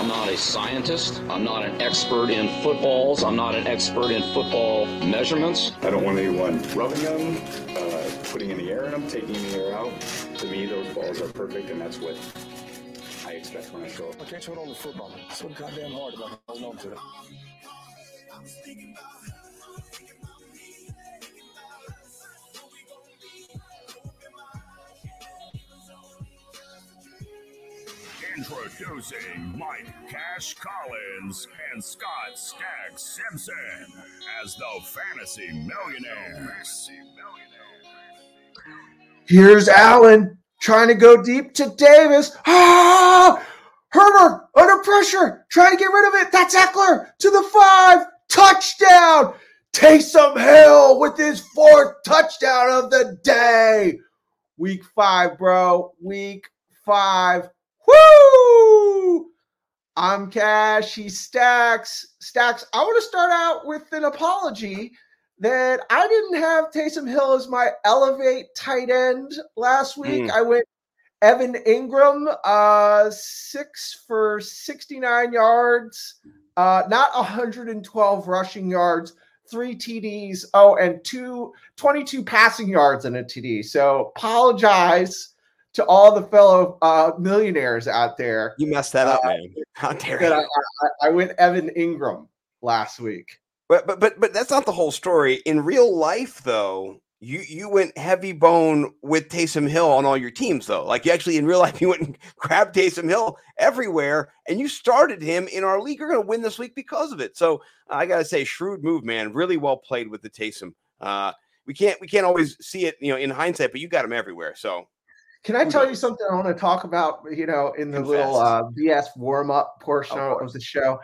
I'm not a scientist. I'm not an expert in footballs. I'm not an expert in football measurements. I don't want anyone rubbing them, uh, putting in the air in them, taking the air out. To me, those balls are perfect, and that's what I expect when I show up. I can't show it on the football. It's so goddamn hard if I hold on to it. Introducing Mike Cash Collins and Scott Stag Simpson as the Fantasy Millionaires. Here's Allen trying to go deep to Davis. Ah! Herbert under pressure, trying to get rid of it. That's Ekeler to the five. Touchdown. Taysom Hill with his fourth touchdown of the day. Week five, bro. Week five. I'm Cash. He stacks. Stacks. I want to start out with an apology that I didn't have Taysom Hill as my elevate tight end last week. Mm. I went Evan Engram, uh, six for 69 yards, uh, not 112 rushing yards, three TDs. Oh, and two 22 passing yards and a TD. So apologize to all the fellow uh, millionaires out there. You messed that up, Uh, man. How dare I, you? I, I went Evan Engram last week. But but but but that's not the whole story. In real life, though, you you went heavy bone with Taysom Hill on all your teams, though. Like you actually in real life, you went and grabbed Taysom Hill everywhere, and you started him in our league. You're going to win this week because of it. So I got to say, shrewd move, man. Really well played with the Taysom. Uh, we can't we can't always see it, you know, in hindsight, but you got him everywhere. So Can I tell you something I want to talk about, you know, in the Confess. little uh, BS warm up portion Of of, the show?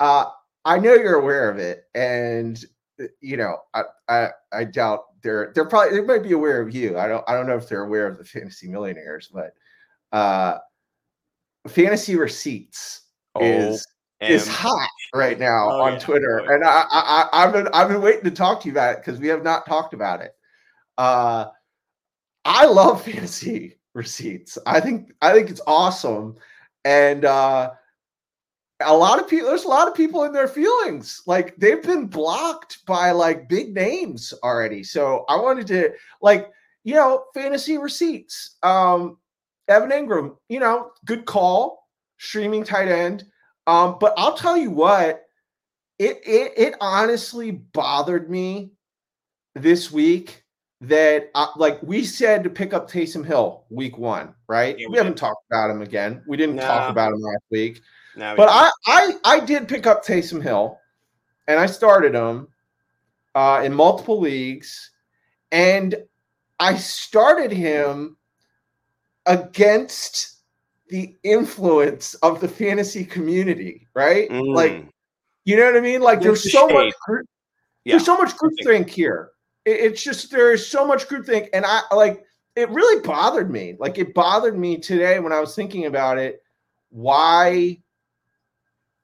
Uh, I know you're aware of it, and uh, you know, I, I I doubt they're they're probably they might be aware of you. I don't I don't know if they're aware of the fantasy millionaires, but uh, fantasy receipts is is hot right now Oh, on yeah. Twitter, Oh, and I, I I- I've been I've been waiting to talk to you about it because we have not talked about it. Uh, I love fantasy receipts. I think I think it's awesome, and uh, a lot of people. There's a lot of people in their feelings. Like they've been blocked by like big names already. So I wanted to like you know fantasy receipts. Um, Evan Engram, you know, good call, streaming tight end. Um, but I'll tell you what, it it it honestly bothered me this week that uh, like we said to pick up Taysom Hill week one, right? Yeah, we we haven't talked about him again. We didn't Nah. talk about him last week, now we but. I I I did pick up Taysom Hill, and I started him uh, in multiple leagues, and I started him against the influence of the fantasy community, right? Like, Mm. you know what I mean? Like, There's there's the so much, shade. group, Yeah. there's so much groupthink here. It- it's just there's so much groupthink, and I like it. Really bothered me. Like, it bothered me today when I was thinking about it. Why?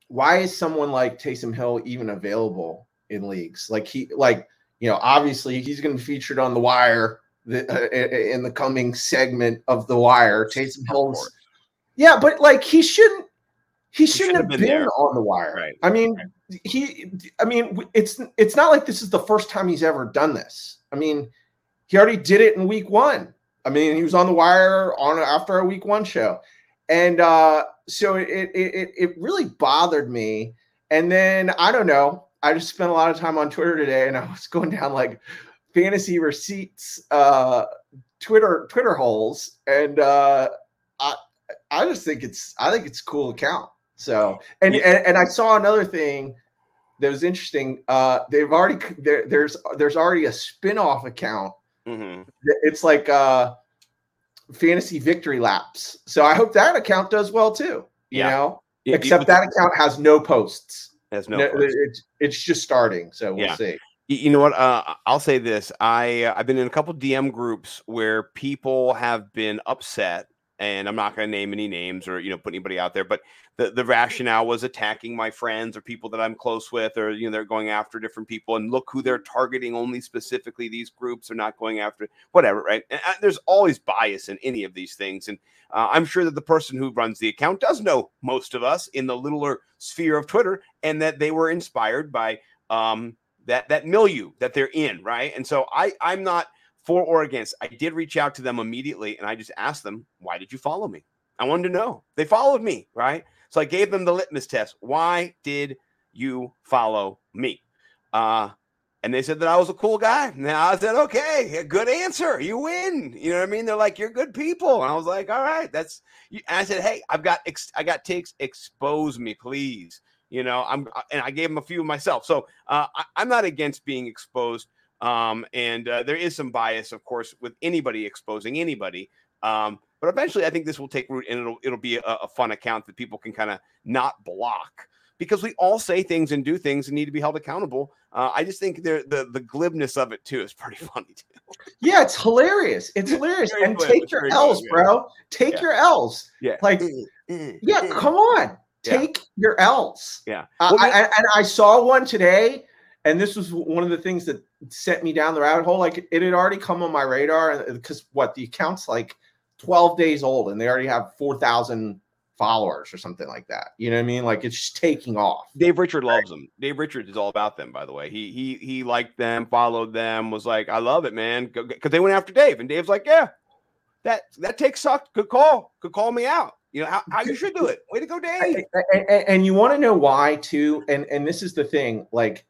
Why is someone like Taysom Hill even available in leagues? Like he, like you know, obviously he's going to be featured on the Wire the, uh, in the coming segment of the Wire. Taysom Hill's yeah, but like he shouldn't he shouldn't have been, there. on the wire. Right, I mean, he I mean it's it's not like this is the first time he's ever done this. I mean, he already did it in week 1. I mean, he was on the wire on after a week 1 show. And uh so it it it, it really bothered me. And then I don't know, I just spent a lot of time on Twitter today and I was going down like fantasy receipts uh Twitter Twitter holes and uh I I just think it's I think it's a cool account. So and Yeah. and, and I saw another thing that was interesting. Uh they've already there, there's there's already a spin-off account. Mhm. It's like uh fantasy victory laps. So I hope that account does well too. You Yeah. know? You- you- Except that account has no posts. There's no. No, post. it's it's just starting, so we'll Yeah. see. You know what? Uh, I'll say this. I I've been in a couple DM groups where people have been upset and I'm not going to name any names or you know put anybody out there, but the the rationale was attacking my friends or people that I'm close with, or you know they're going after different people, and look who they're targeting. Only specifically these groups are not going after whatever, right? And, uh, there's always bias in any of these things, and uh, I'm sure that the person who runs the account does know most of us in the littler sphere of Twitter, and that they were inspired by um, that that milieu that they're in, right? And so I I'm not for or against. I did reach out to them immediately and I just asked them, why did you follow me? I wanted to know. They followed me, right? So I gave them the litmus test. Why did you follow me? Uh, and they said that I was a cool guy. And I said, okay, good answer. You win. You know what I mean? They're like, you're good people. And I was like, all right, that's. And I said, hey, I've got, ex- I got takes. Expose me, please. You know, I'm, and I gave them a few myself. So uh, I, I'm not against being exposed. Um, and uh, there is some bias, of course, with anybody exposing anybody. Um, but eventually, I think this will take root, and it'll it'll be a, a fun account that people can kind of not block because we all say things and do things and need to be held accountable. Uh, I just think the the glibness of it too is pretty funny too. Yeah, it's hilarious. It's hilarious. and glib. take your L's, glib, bro. Take yeah. your L's. Yeah. Like, yeah, come on. Take yeah. your L's. Yeah. Well, I, I, and I saw one today, and this was one of the things that sent me down the rabbit hole. Like it had already come on my radar because uh, what the account's like 12 days old and they already have 4,000 followers or something like that. You know what I mean? Like it's just taking off. Dave Richard loves them. Dave Richard is all about them, by the way. He he he liked them, followed them, was like, I love it, man. Because they went after Dave, and Dave's like, Yeah, that that take sucked. Good call. Could call me out. You know how, how you should do it. Way to go, Dave. And, and, and you want to know why too? And and this is the thing, like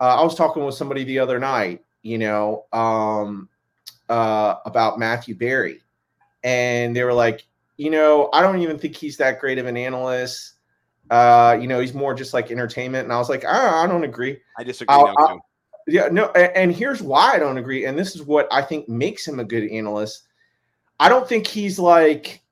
uh, I was talking with somebody the other night, you know, um, uh, about Matthew Berry, and they were like, you know, I don't even think he's that great of an analyst. Uh, you know, he's more just like entertainment. And I was like, I, I don't agree. I disagree. I, I, yeah, no, and, and here's why I don't agree. And this is what I think makes him a good analyst. I don't think he's like,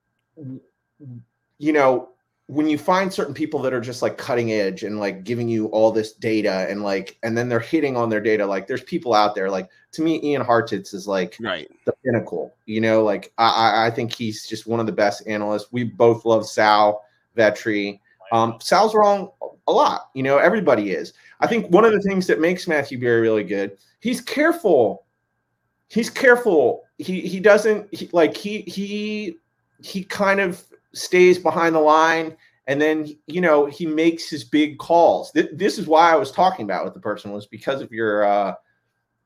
you know, when you find certain people that are just like cutting edge and like giving you all this data and like and then they're hitting on their data like there's people out there like to me ian hartitz is like right. the pinnacle you know? Like i i think he's just one of the best analysts. We both love sal vetri. Um sal's wrong a lot you know? Everybody is. I think one of the things that makes matthew berry really good he's careful. He's careful. He he doesn't he, like he he he kind of stays behind the line and then you know he makes his big calls. Th- this is why i was talking about with the person was because of your uh,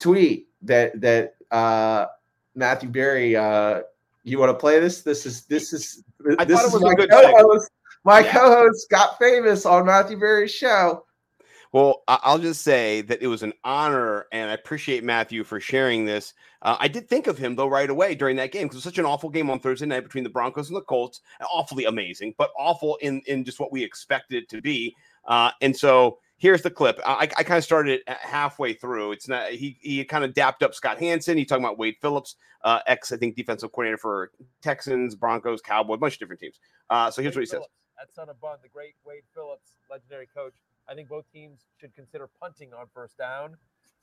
tweet that that uh, matthew berry uh, you want to play this? This is this is I this is my co-host, my yeah. co-host Scott Famous on matthew berry's show well, I'll just say that it was an honor, and I appreciate Matthew for sharing this. Uh, I did think of him though right away during that game because it was such an awful game on Thursday night between the Broncos and the Colts. Awfully amazing, but awful in in just what we expected it to be. Uh, and so here's the clip. I, I kind of started it halfway through. It's not he he kind of dapped up Scott Hanson. He talking about Wade Phillips, uh, ex I think defensive coordinator for Texans, Broncos, Cowboys, a bunch of different teams. Uh, so here's Wade what he Phillips, says. At Son of Bum, the great Wade Phillips, legendary coach I think both teams should consider punting on first down.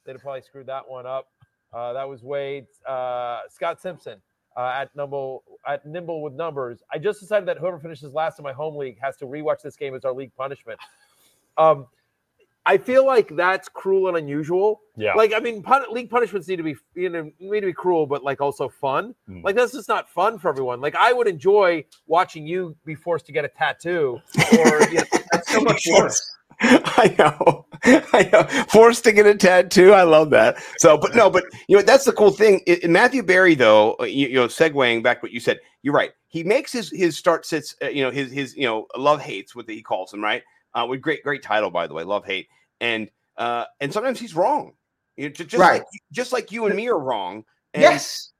They'd have probably screwed that one up. Uh, that was Wade. Uh, Scott Simpson uh, at nimble at nimble with numbers. I just decided that whoever finishes last in my home league has to rewatch this game as our league punishment. Um, I feel like that's cruel and unusual. Yeah. Like I mean, pun- league punishments need to be you know need to be cruel, but like also fun. Mm. Like that's just not fun for everyone. Like I would enjoy watching you be forced to get a tattoo, or you know, that's so much worse. I know. I know. Forced to get a tattoo. I love that. So, but no, but you know, that's the cool thing. In Matthew Berry, though, uh, you, you know, segueing back what you said, you're right. He makes his his start sits, uh, you know, his his you know, love hates what he calls them, right? Uh, with great great title by the way, love hate, and uh, and sometimes he's wrong. You know, just right. like just like you and me are wrong. And, yes.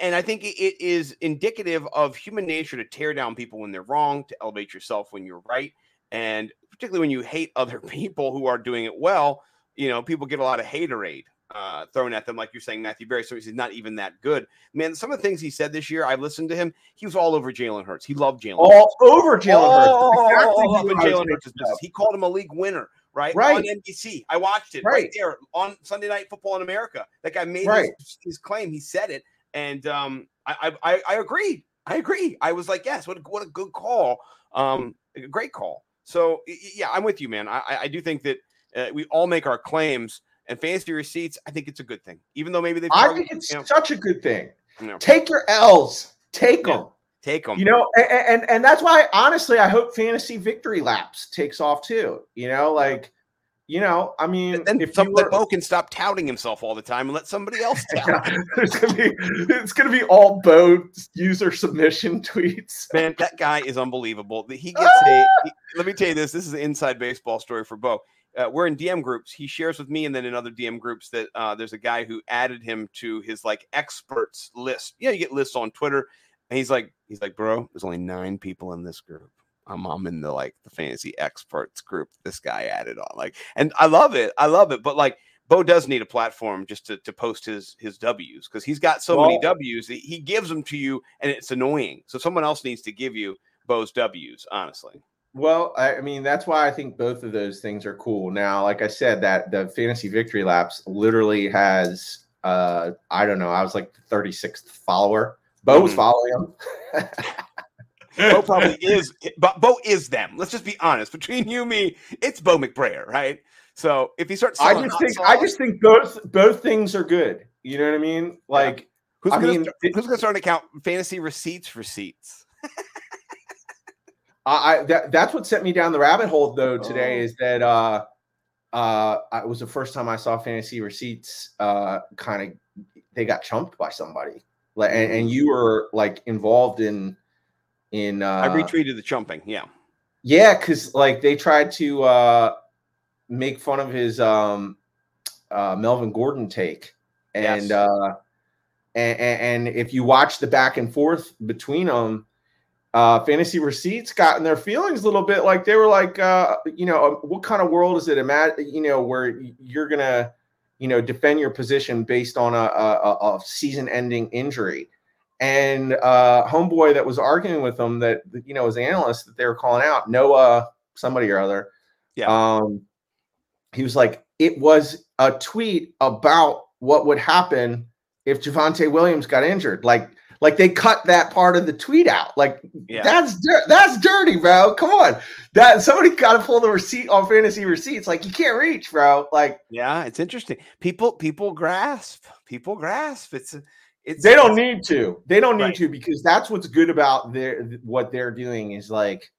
and I think it is indicative of human nature to tear down people when they're wrong, to elevate yourself when you're right. And particularly when you hate other people who are doing it well, you know, people get a lot of haterade uh, thrown at them, like you're saying, Matthew Berry. So he's not even that good. Man, some of the things he said this year, I've listened to him. He was all over Jalen Hurts. He loved Jalen. All Hurts. over Jalen Hurts. Exactly Jalen Hurts. business. He called him a league winner. Right? right on NBC. I watched it right, right there on Sunday Night Football in America. That guy made right. his, his, claim. He said it, and um, I, I I agreed. I agree. I was like, yes, what a, what a good call. Um, a great call. So yeah, I'm with you, man. I I- do think that uh, we all make our claims and fantasy receipts. I think it's a good thing, even though maybe they've I think it's you know, such a good thing. Take your L's. Take Yeah. them. take them. You know, and, and and that's why honestly, I hope fantasy victory laps takes off too. You know, like, you know, I mean, then if some you were, Bo can stop touting himself all the time and let somebody else tout. there's gonna be it's gonna be all Bo user submission tweets. Man, that guy is unbelievable. He gets a. he- let me tell you this. This is an inside baseball story for Bo. Uh, we're in DM groups. He shares with me, and then in other DM groups that uh, there's a guy who added him to his like experts list. Yeah, you get lists on Twitter, and he's like, he's like, bro, there's only nine people in this group. I'm, I'm in the like the fantasy experts group. This guy added on, like, and I love it. I love it. But like, Bo does need a platform just to, to post his his W's because he's got so many W's. That he gives them to you, and it's annoying. So someone else needs to give you Bo's W's. Honestly, Well, I mean, that's why I think both of those things are cool. Now, like I said, that the fantasy victory laps literally has uh I don't know, I was like the 36th follower. Bo was Mhm. following him. Bo probably is. But Bo is them. Let's just be honest. Between you and me, it's Bo McBrayer, right? So if he starts, I just think I just think both both things are good. You know what I mean? Like who's I gonna mean, start, who's gonna start an account fantasy receipts receipts? I, I that, that's what sent me down the rabbit hole though today Oh. is that uh uh it was the first time I saw fantasy receipts uh kind of they got chumped by somebody. Like and, and you were like involved in in uh I retweeted the chumping. Yeah, yeah, because like they tried to uh make fun of his um uh Melvin Gordon take. And Yes. uh and, and if you watch the back and forth between them, uh fantasy receipts got in their feelings a little bit like they were like uh you know uh, what kind of world is it imagine you know where you're gonna you know defend your position based on a, a, a- a season ending injury and uh homeboy that was arguing with them that you know as analyst that they were calling out noah somebody or other Yeah. um he was like it was a tweet about what would happen if Javonte Williams got injured like like they cut that part of the tweet out like yeah. that's that's dirty, bro. Come on, that somebody got to pull the receipt on fantasy receipts. Like you can't reach, bro. Like yeah, it's interesting. People people grasp. People grasp. It's it's they don't need to. They don't need Right. to because that's what's good about their what they're doing is like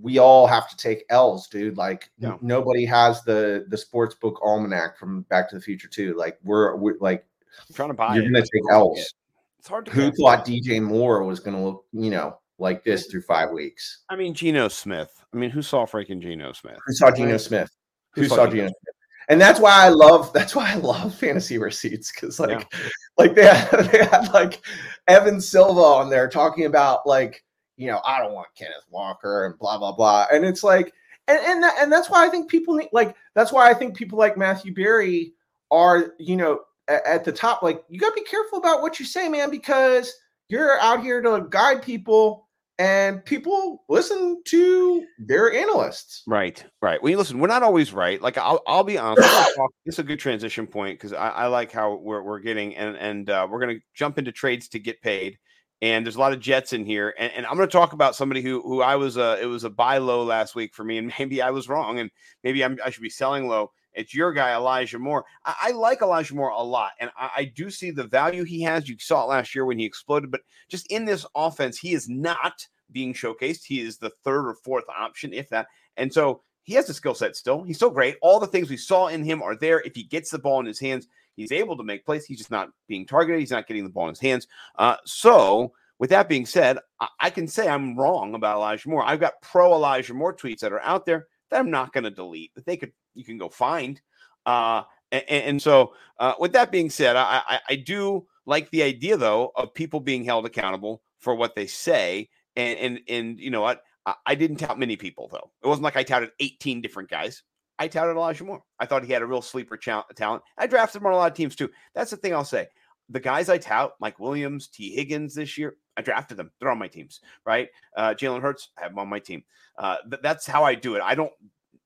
we all have to take L's, dude. Like n- nobody has the the sports book almanac from Back to the Future too. Like we're, we're like I'm trying to buy you're it. gonna take it's hard to L's. It's hard to Who thought DJ Moore was gonna look, you know, like this through five weeks? I mean, Geno Smith. I mean, who saw freaking Geno Smith? Who saw Geno Smith? Who Who saw saw Geno Smith? And that's why I love that's why I love fantasy receipts because like like they had, they had like Evan Silva on there talking about like you know I don't want Kenneth Walker and blah blah blah. And it's like and and that, and that's why I think people need like that's why I think people like Matthew Berry are you know at, at the top. Like you got to be careful about what you say man because you're out here to guide people and people listen to their analysts. Right, right. Well, you listen, we're not always right. Like I'll, I'll be honest. we're talk- This is a good transition point because I, I like how we're, we're getting and and uh, we're gonna jump into trades to get paid. And there's a lot of Jets in here, and, and I'm going to talk about somebody who who I was a it was a buy low last week for me, and maybe I was wrong, and maybe I'm, I should be selling low. It's your guy Elijah Moore. I, I like Elijah Moore a lot, and I, I do see the value he has. You saw it last year when he exploded, but just in this offense, he is not being showcased. He is the third or fourth option, if that. And so he has the skill set still. He's still great. All the things we saw in him are there. If he gets the ball in his hands, he's able to make plays. He's just not being targeted. He's not getting the ball in his hands. Uh, so, with that being said, I, I can say I'm wrong about Elijah Moore. I've got pro Elijah Moore tweets that are out there that I'm not going to delete. That they could you can go find. Uh, and, and so, uh, with that being said, I, I, I do like the idea though of people being held accountable for what they say. And and and you know what? I, I didn't tout many people though. It wasn't like I touted 18 different guys. I touted Elijah Moore. I thought he had a real sleeper cha- talent. I drafted him on a lot of teams too. That's the thing I'll say. The guys I tout, Mike Williams, Tee Higgins this year, I drafted them. They're on my teams, right? Uh, Jalen Hurts, I have him on my team. Uh, th- that's how I do it. I don't.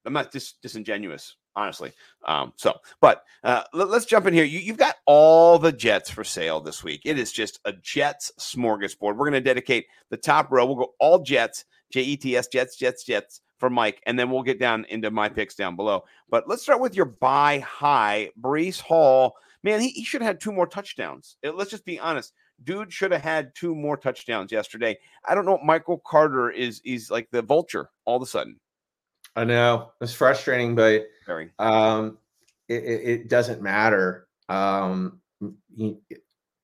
I'm not dis- disingenuous. honestly. Um, so, but uh, let, us jump in here. You, you've got all the Jets for sale this week. It is just a Jets smorgasbord. We're going to dedicate the top row. We'll go all Jets, J E T S, Jets, Jets, Jets for Mike, and then we'll get down into my picks down below. But let's start with your buy high, Breece Hall. Man, he, he should have had two more touchdowns. It, let's just be honest. Dude should have had two more touchdowns yesterday. I don't know. Michael Carter is is like the vulture all of a sudden. I know it's frustrating, but very. Um, it, it doesn't matter. Um, he,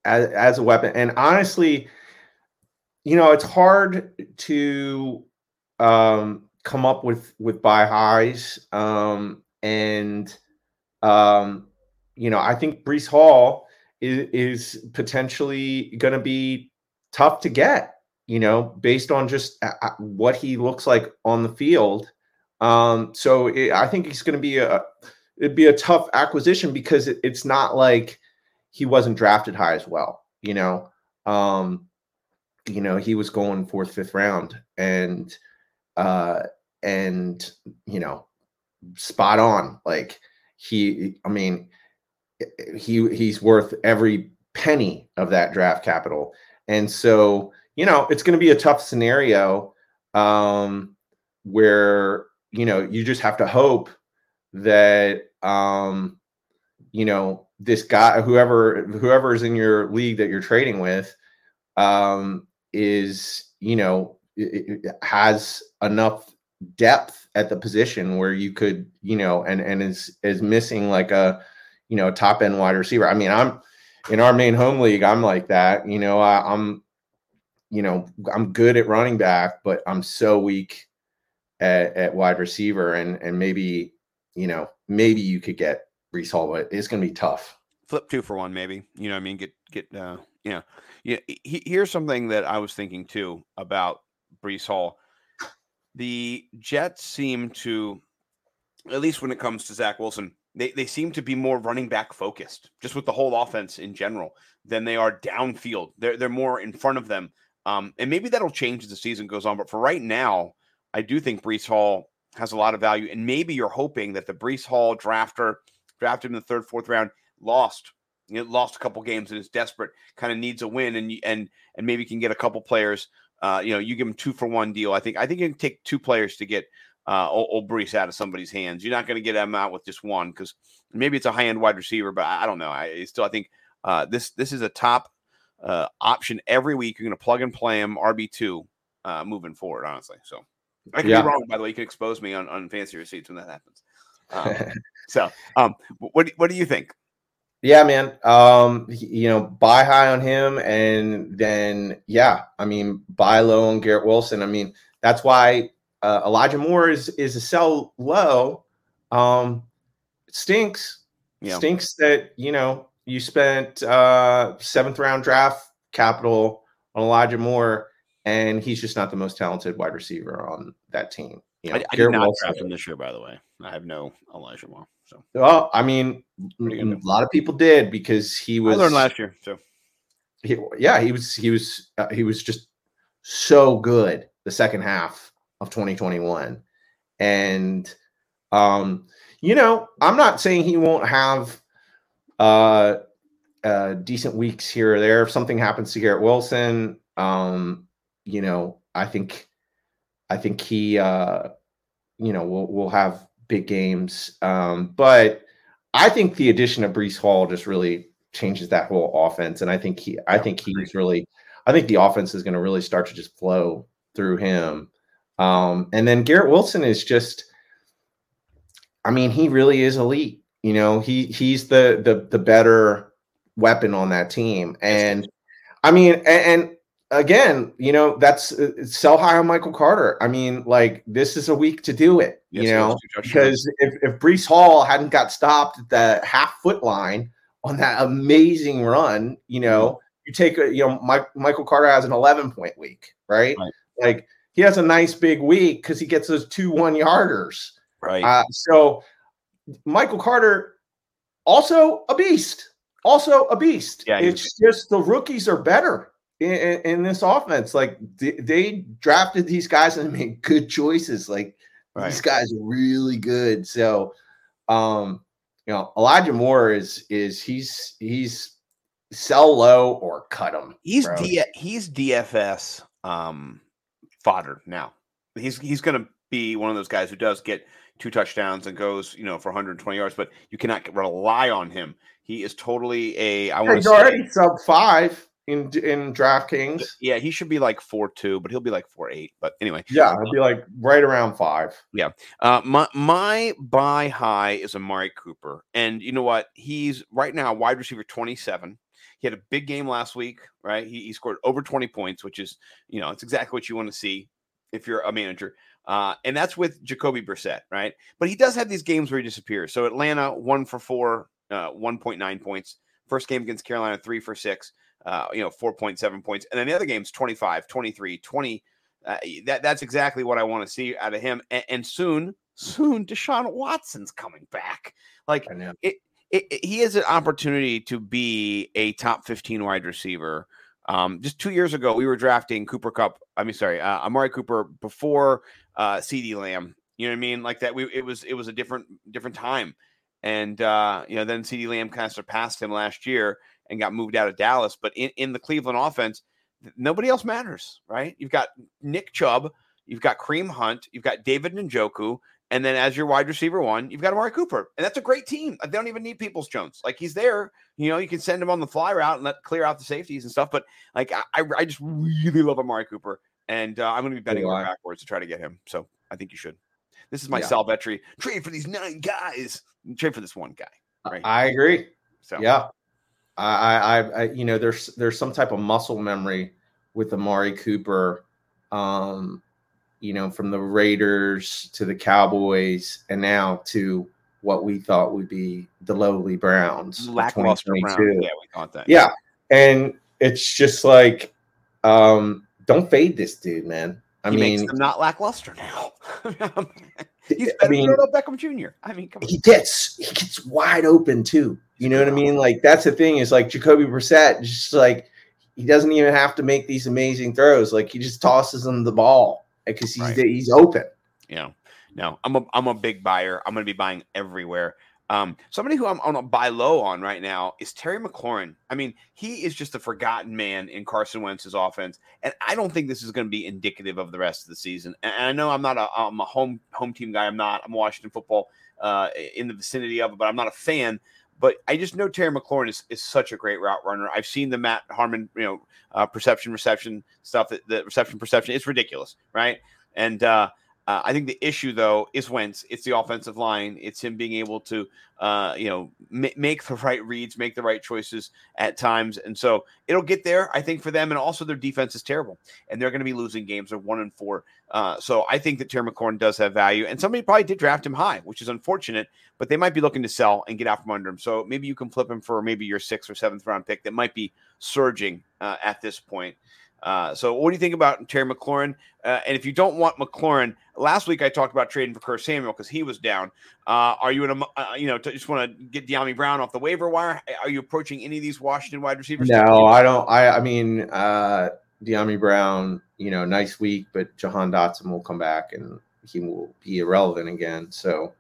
as, as a weapon, and honestly, you know, it's hard to um come up with with buy highs. Um, and um, you know, I think Breece Hall is, is potentially going to be tough to get. You know, based on just uh, uh, what he looks like on the field. Um, so it, I think he's going to be a it'd be a tough acquisition because it, it's not like he wasn't drafted high as well. You know, um, you know he was going fourth, fifth round, and uh, and you know, spot on. Like he, I mean, he he's worth every penny of that draft capital, and so you know it's going to be a tough scenario um, where you know you just have to hope that um, you know this guy whoever whoever is in your league that you're trading with um, is you know it, it has enough depth at the position where you could you know and and is is missing like a you know a top end wide receiver i mean i'm in our main home league i'm like that you know I, i'm you know i'm good at running back but i'm so weak at, at wide receiver, and and maybe you know maybe you could get Breece Hall, but it's going to be tough. Flip two for one, maybe. You know, I mean, get get uh, you know, yeah. He, here's something that I was thinking too about Breece Hall. The Jets seem to, at least when it comes to Zach Wilson, they, they seem to be more running back focused, just with the whole offense in general, than they are downfield. They're they're more in front of them. Um, and maybe that'll change as the season goes on. But for right now, I do think Breece Hall has a lot of value. And maybe you're hoping that the Breece Hall drafter drafted in the third, fourth round lost. You know, lost a couple games and is desperate, kind of needs a win, and and and maybe can get a couple players. Uh, you know, you give him two for one deal. I think I think you can take two players to get uh, old, Breece out of somebody's hands. You're not going to get him out with just one because maybe it's a high end wide receiver, but I, I don't know. I still I think uh, this this is a top uh, option every week. You're going to plug and play him RB two uh, moving forward. Honestly, so I could yeah. be wrong, by the way. You can expose me on, on fancy receipts when that happens. Um, so, um, what what do you think? Yeah, man. Um, you know, buy high on him, and then yeah, I mean, buy low on Garrett Wilson. I mean, that's why uh, Elijah Moore is is a sell low. Um, stinks. Yeah. Stinks that you know you spent uh, seventh round draft capital on Elijah Moore and he's just not the most talented wide receiver on that team. You know, I, I did not draft him this year, by the way. I have no Elijah Moore. So, well, I mean, a lot of people did because he was. I learned last year, so he, yeah, he was he was uh, he was just so good the second half of 2021, and um, you know, I'm not saying he won't have uh, uh decent weeks here or there if something happens to Garrett Wilson. Um, you know, I think I think he uh you know will will have big games. Um, but I think the addition of Breece Hall just really changes that whole offense. And I think he I think he's really I think the offense is going to really start to just flow through him. Um, and then Garrett Wilson is just I mean, he really is elite. You know, he he's the the the better weapon on that team. And I mean, and, and again, you know, that's uh, sell high on Michael Carter. I mean, like this is a week to do it, yes, you know, because if, if Breece Hall hadn't got stopped at the half foot line on that amazing run, you know, mm-hmm. you take a, you know, Mike, Michael Carter has an 11 point week, right? right. Like he has a nice big week because he gets those two one yarders. Right. Uh, so Michael Carter, also a beast. Also a beast. Yeah, it's just the rookies are better in, in this offense. Like they, they, drafted these guys and made good choices. Like right. these guys are really good. So, Um, you know, Elijah Moore is is he's he's sell low or cut him. He's. D- he's DFS um, fodder now. He's he's going to be one of those guys who does get two touchdowns and goes you know for 120 yards, but you cannot rely on him. He is totally a I want to already sub five in in DraftKings. yeah he should be like four two, but he'll be like four eight. But anyway, Yeah, it'll be like right around five. Yeah, Uh, my my buy high is Amari Cooper, and you know what? He's right now wide receiver twenty seven. He had a big game last week, right? He, he scored over twenty points, which is you know it's exactly what you want to see if you're a manager. Uh, and that's with Jacoby Brissett, right? But he does have these games where he disappears. So Atlanta one for four, uh, one point nine points. First game against Carolina three for six, uh, you know 4.7 points, and then the other games 25, 23, 20. Uh, that that's exactly what I want to see out of him. And, and soon, soon, Deshaun Watson's coming back. Like I know. It, it, he has an opportunity to be a top 15 wide receiver. Um, just two years ago, we were drafting Cooper Kupp. I mean, sorry, uh, Amari Cooper before uh, CeeDee Lamb. You know what I mean? Like that. We it was it was a different different time, and uh, you know then CeeDee Lamb kind of surpassed him last year and got moved out of Dallas. But in in the Cleveland offense, nobody else matters, right? You've got Nick Chubb, you've got Kareem Hunt, you've got David Njoku, and then as your wide receiver one, you've got Amari Cooper, and that's a great team. They don't even need Peoples Jones. Like he's there, you know, you can send him on the fly route and let clear out the safeties and stuff. But like I, I just really love Amari Cooper, and uh, I'm going to be betting over backwards to try to get him. So I think you should. This is my Yeah. Salvetri trade for these nine guys. Trade for this one guy. Right. I agree. So Yeah. I, I, I, you know, there's there's some type of muscle memory with Amari Cooper, um, you know, from the Raiders to the Cowboys, and now to what we thought would be the lowly Browns. lackluster Brown. 2022. Yeah, we thought that. Yeah, and it's just like, um, don't fade this dude, man. I he mean, makes them not lackluster now. He's I mean, than Beckham Jr. I mean, come on. he gets he gets wide open too. You know what I mean? Like that's the thing is like Jacoby Brissett, just like he doesn't even have to make these amazing throws. Like he just tosses them the ball because he's Right. he's open. know, no, I'm a I'm a big buyer. I'm going to be buying everywhere. Um, somebody who I'm on a buy low on right now is Terry McLaurin. I mean, he is just a forgotten man in Carson Wentz's offense, and I don't think this is going to be indicative of the rest of the season. And I know I'm not a I'm a home home team guy. I'm not. I'm Washington football uh, in the vicinity of it, but I'm not a fan. But I just know Terry McLaurin is, is such a great route runner. I've seen the Matt Harmon, you know, uh, perception, reception stuff. The reception, perception, it's ridiculous, right? And uh, uh, I think the issue though is Wentz. It's the offensive line. It's him being able to, uh, you know, ma- make the right reads, make the right choices at times, and so it'll get there. I think for them, and also their defense is terrible, and they're going to be losing games. They're one and four. Uh, so I think that Terry McLaurin does have value, and somebody probably did draft him high, which is unfortunate. But they might be looking to sell and get out from under him. So maybe you can flip him for maybe your sixth or seventh round pick that might be surging uh, at this point. Uh, so what do you think about Terry McLaurin? Uh, and if you don't want McLaurin, last week I talked about trading for Curtis Samuel because he was down. Uh, are you in a uh, you know to, just want to get Dyami Brown off the waiver wire? Are you approaching any of these Washington wide receivers? No, I don't. I I mean, uh, Dyami Brown, you know, nice week, but Jahan Dotson will come back and he will be irrelevant again. So,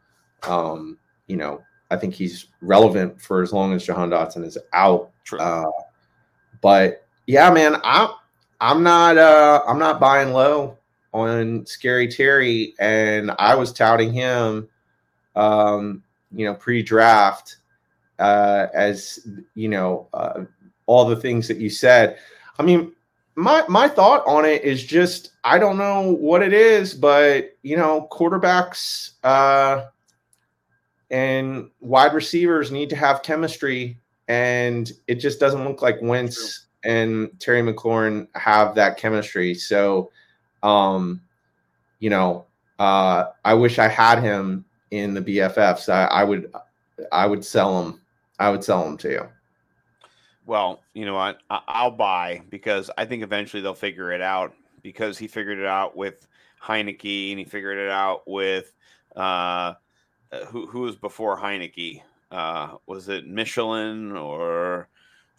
um, you know, I think he's relevant for as long as Jahan Dotson is out. True. Uh, but yeah, man, I'm I'm not uh I'm not buying low on Scary Terry, and I was touting him, um, you know, pre-draft uh, as you know uh, all the things that you said. I mean, my my thought on it is just I don't know what it is, but you know, quarterbacks uh, and wide receivers need to have chemistry, and it just doesn't look like Wentz and Terry McLaurin have that chemistry. So, um, you know, uh, I wish I had him in the BFFs. I, I would, I would sell him. I would sell him to you. Well, you know what? I- I'll buy because I think eventually they'll figure it out because he figured it out with Heinicke and he figured it out with uh, uh, who who was before Heinicke? Uh, was it Michelin or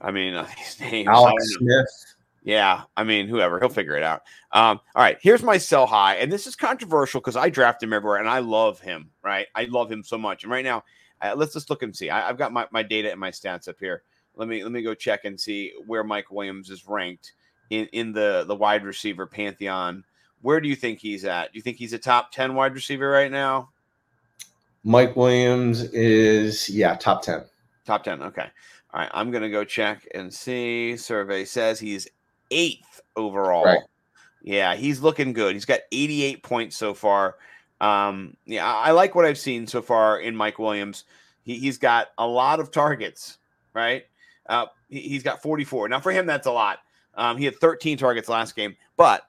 I mean uh, his name Alex Smith. Yeah, I mean, whoever, he'll figure it out. Um, all right, here's my sell high, and this is controversial because I draft him everywhere and I love him, right? I love him so much. And right now, uh, let's just look and see. I, I've got my, my data and my stats up here. Let me let me go check and see where Mike Williams is ranked in in the the wide receiver pantheon. Where do you think he's at? Do you think he's a top ten wide receiver right now? Mike Williams is yeah top ten. Top ten. Okay. All right. I'm gonna go check and see. Survey says he's eighth overall. Right. Yeah, he's looking good. He's got 88 points so far. Um, yeah, I, I like what I've seen so far in Mike Williams. He, he's got a lot of targets, right? Uh, he, he's got 44. Now, for him, that's a lot. Um, he had 13 targets last game, but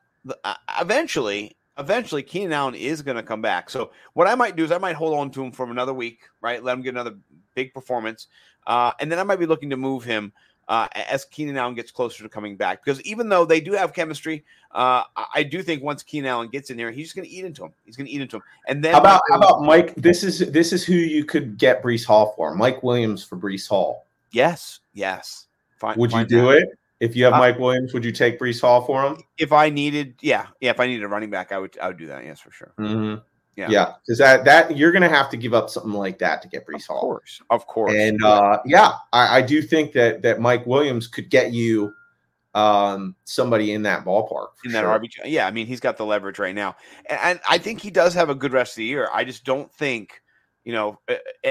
uh, eventually, eventually, Keenan Allen is going to come back. So, what I might do is I might hold on to him for another week, right? Let him get another big performance, uh, and then I might be looking to move him uh, as Keenan Allen gets closer to coming back. Because even though they do have chemistry, uh, I- do think once Keenan Allen gets in there, he's just going to eat into him. He's going to eat into him. And then How about Mike how about Mike? This is this is who you could get Breece Hall for. Mike Williams for Breece Hall. yes, yes. Fine, Would you do it if you have Uh, Mike Williams? Would you take Breece Hall for him? If I needed, yeah, yeah. If I needed a running back, I would, I would do that. Yes, for sure. Mm-hmm. Yeah. yeah, because that that you're going to have to give up something like that to get Breece Of Hall. course, of course. And uh, yeah, I, I do think that that Mike Williams could get you um, somebody in that ballpark. in that sure. RB. Yeah, I mean, he's got the leverage right now, and, and I think he does have a good rest of the year. I just don't think, you know,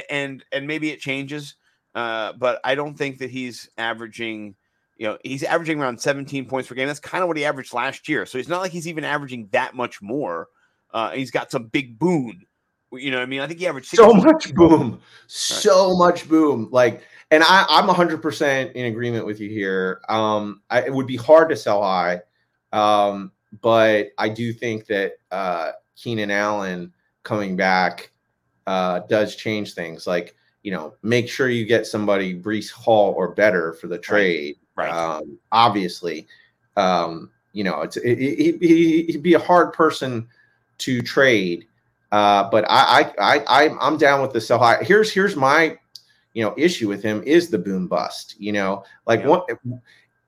and and maybe it changes, uh, but I don't think that he's averaging. You know, he's averaging around 17 points per game. That's kind of what he averaged last year. So it's not like he's even averaging that much more. Uh, he's got some big boon. You know, what I mean, I think he averaged so much boom, so much boom. Like, and I, I'm 100 percent in agreement with you here. Um, I, it would be hard to sell high, um, but I do think that uh, Keenan Allen coming back uh, does change things. Like, you know, make sure you get somebody Breece Hall or better for the trade. Right. Um, obviously, um, you know, it's it, it, he, he'd be a hard person to trade. Uh, but I, I, I, I'm down with the sell high. Here's, here's my, you know, issue with him is the boom bust. You know, like Yeah. what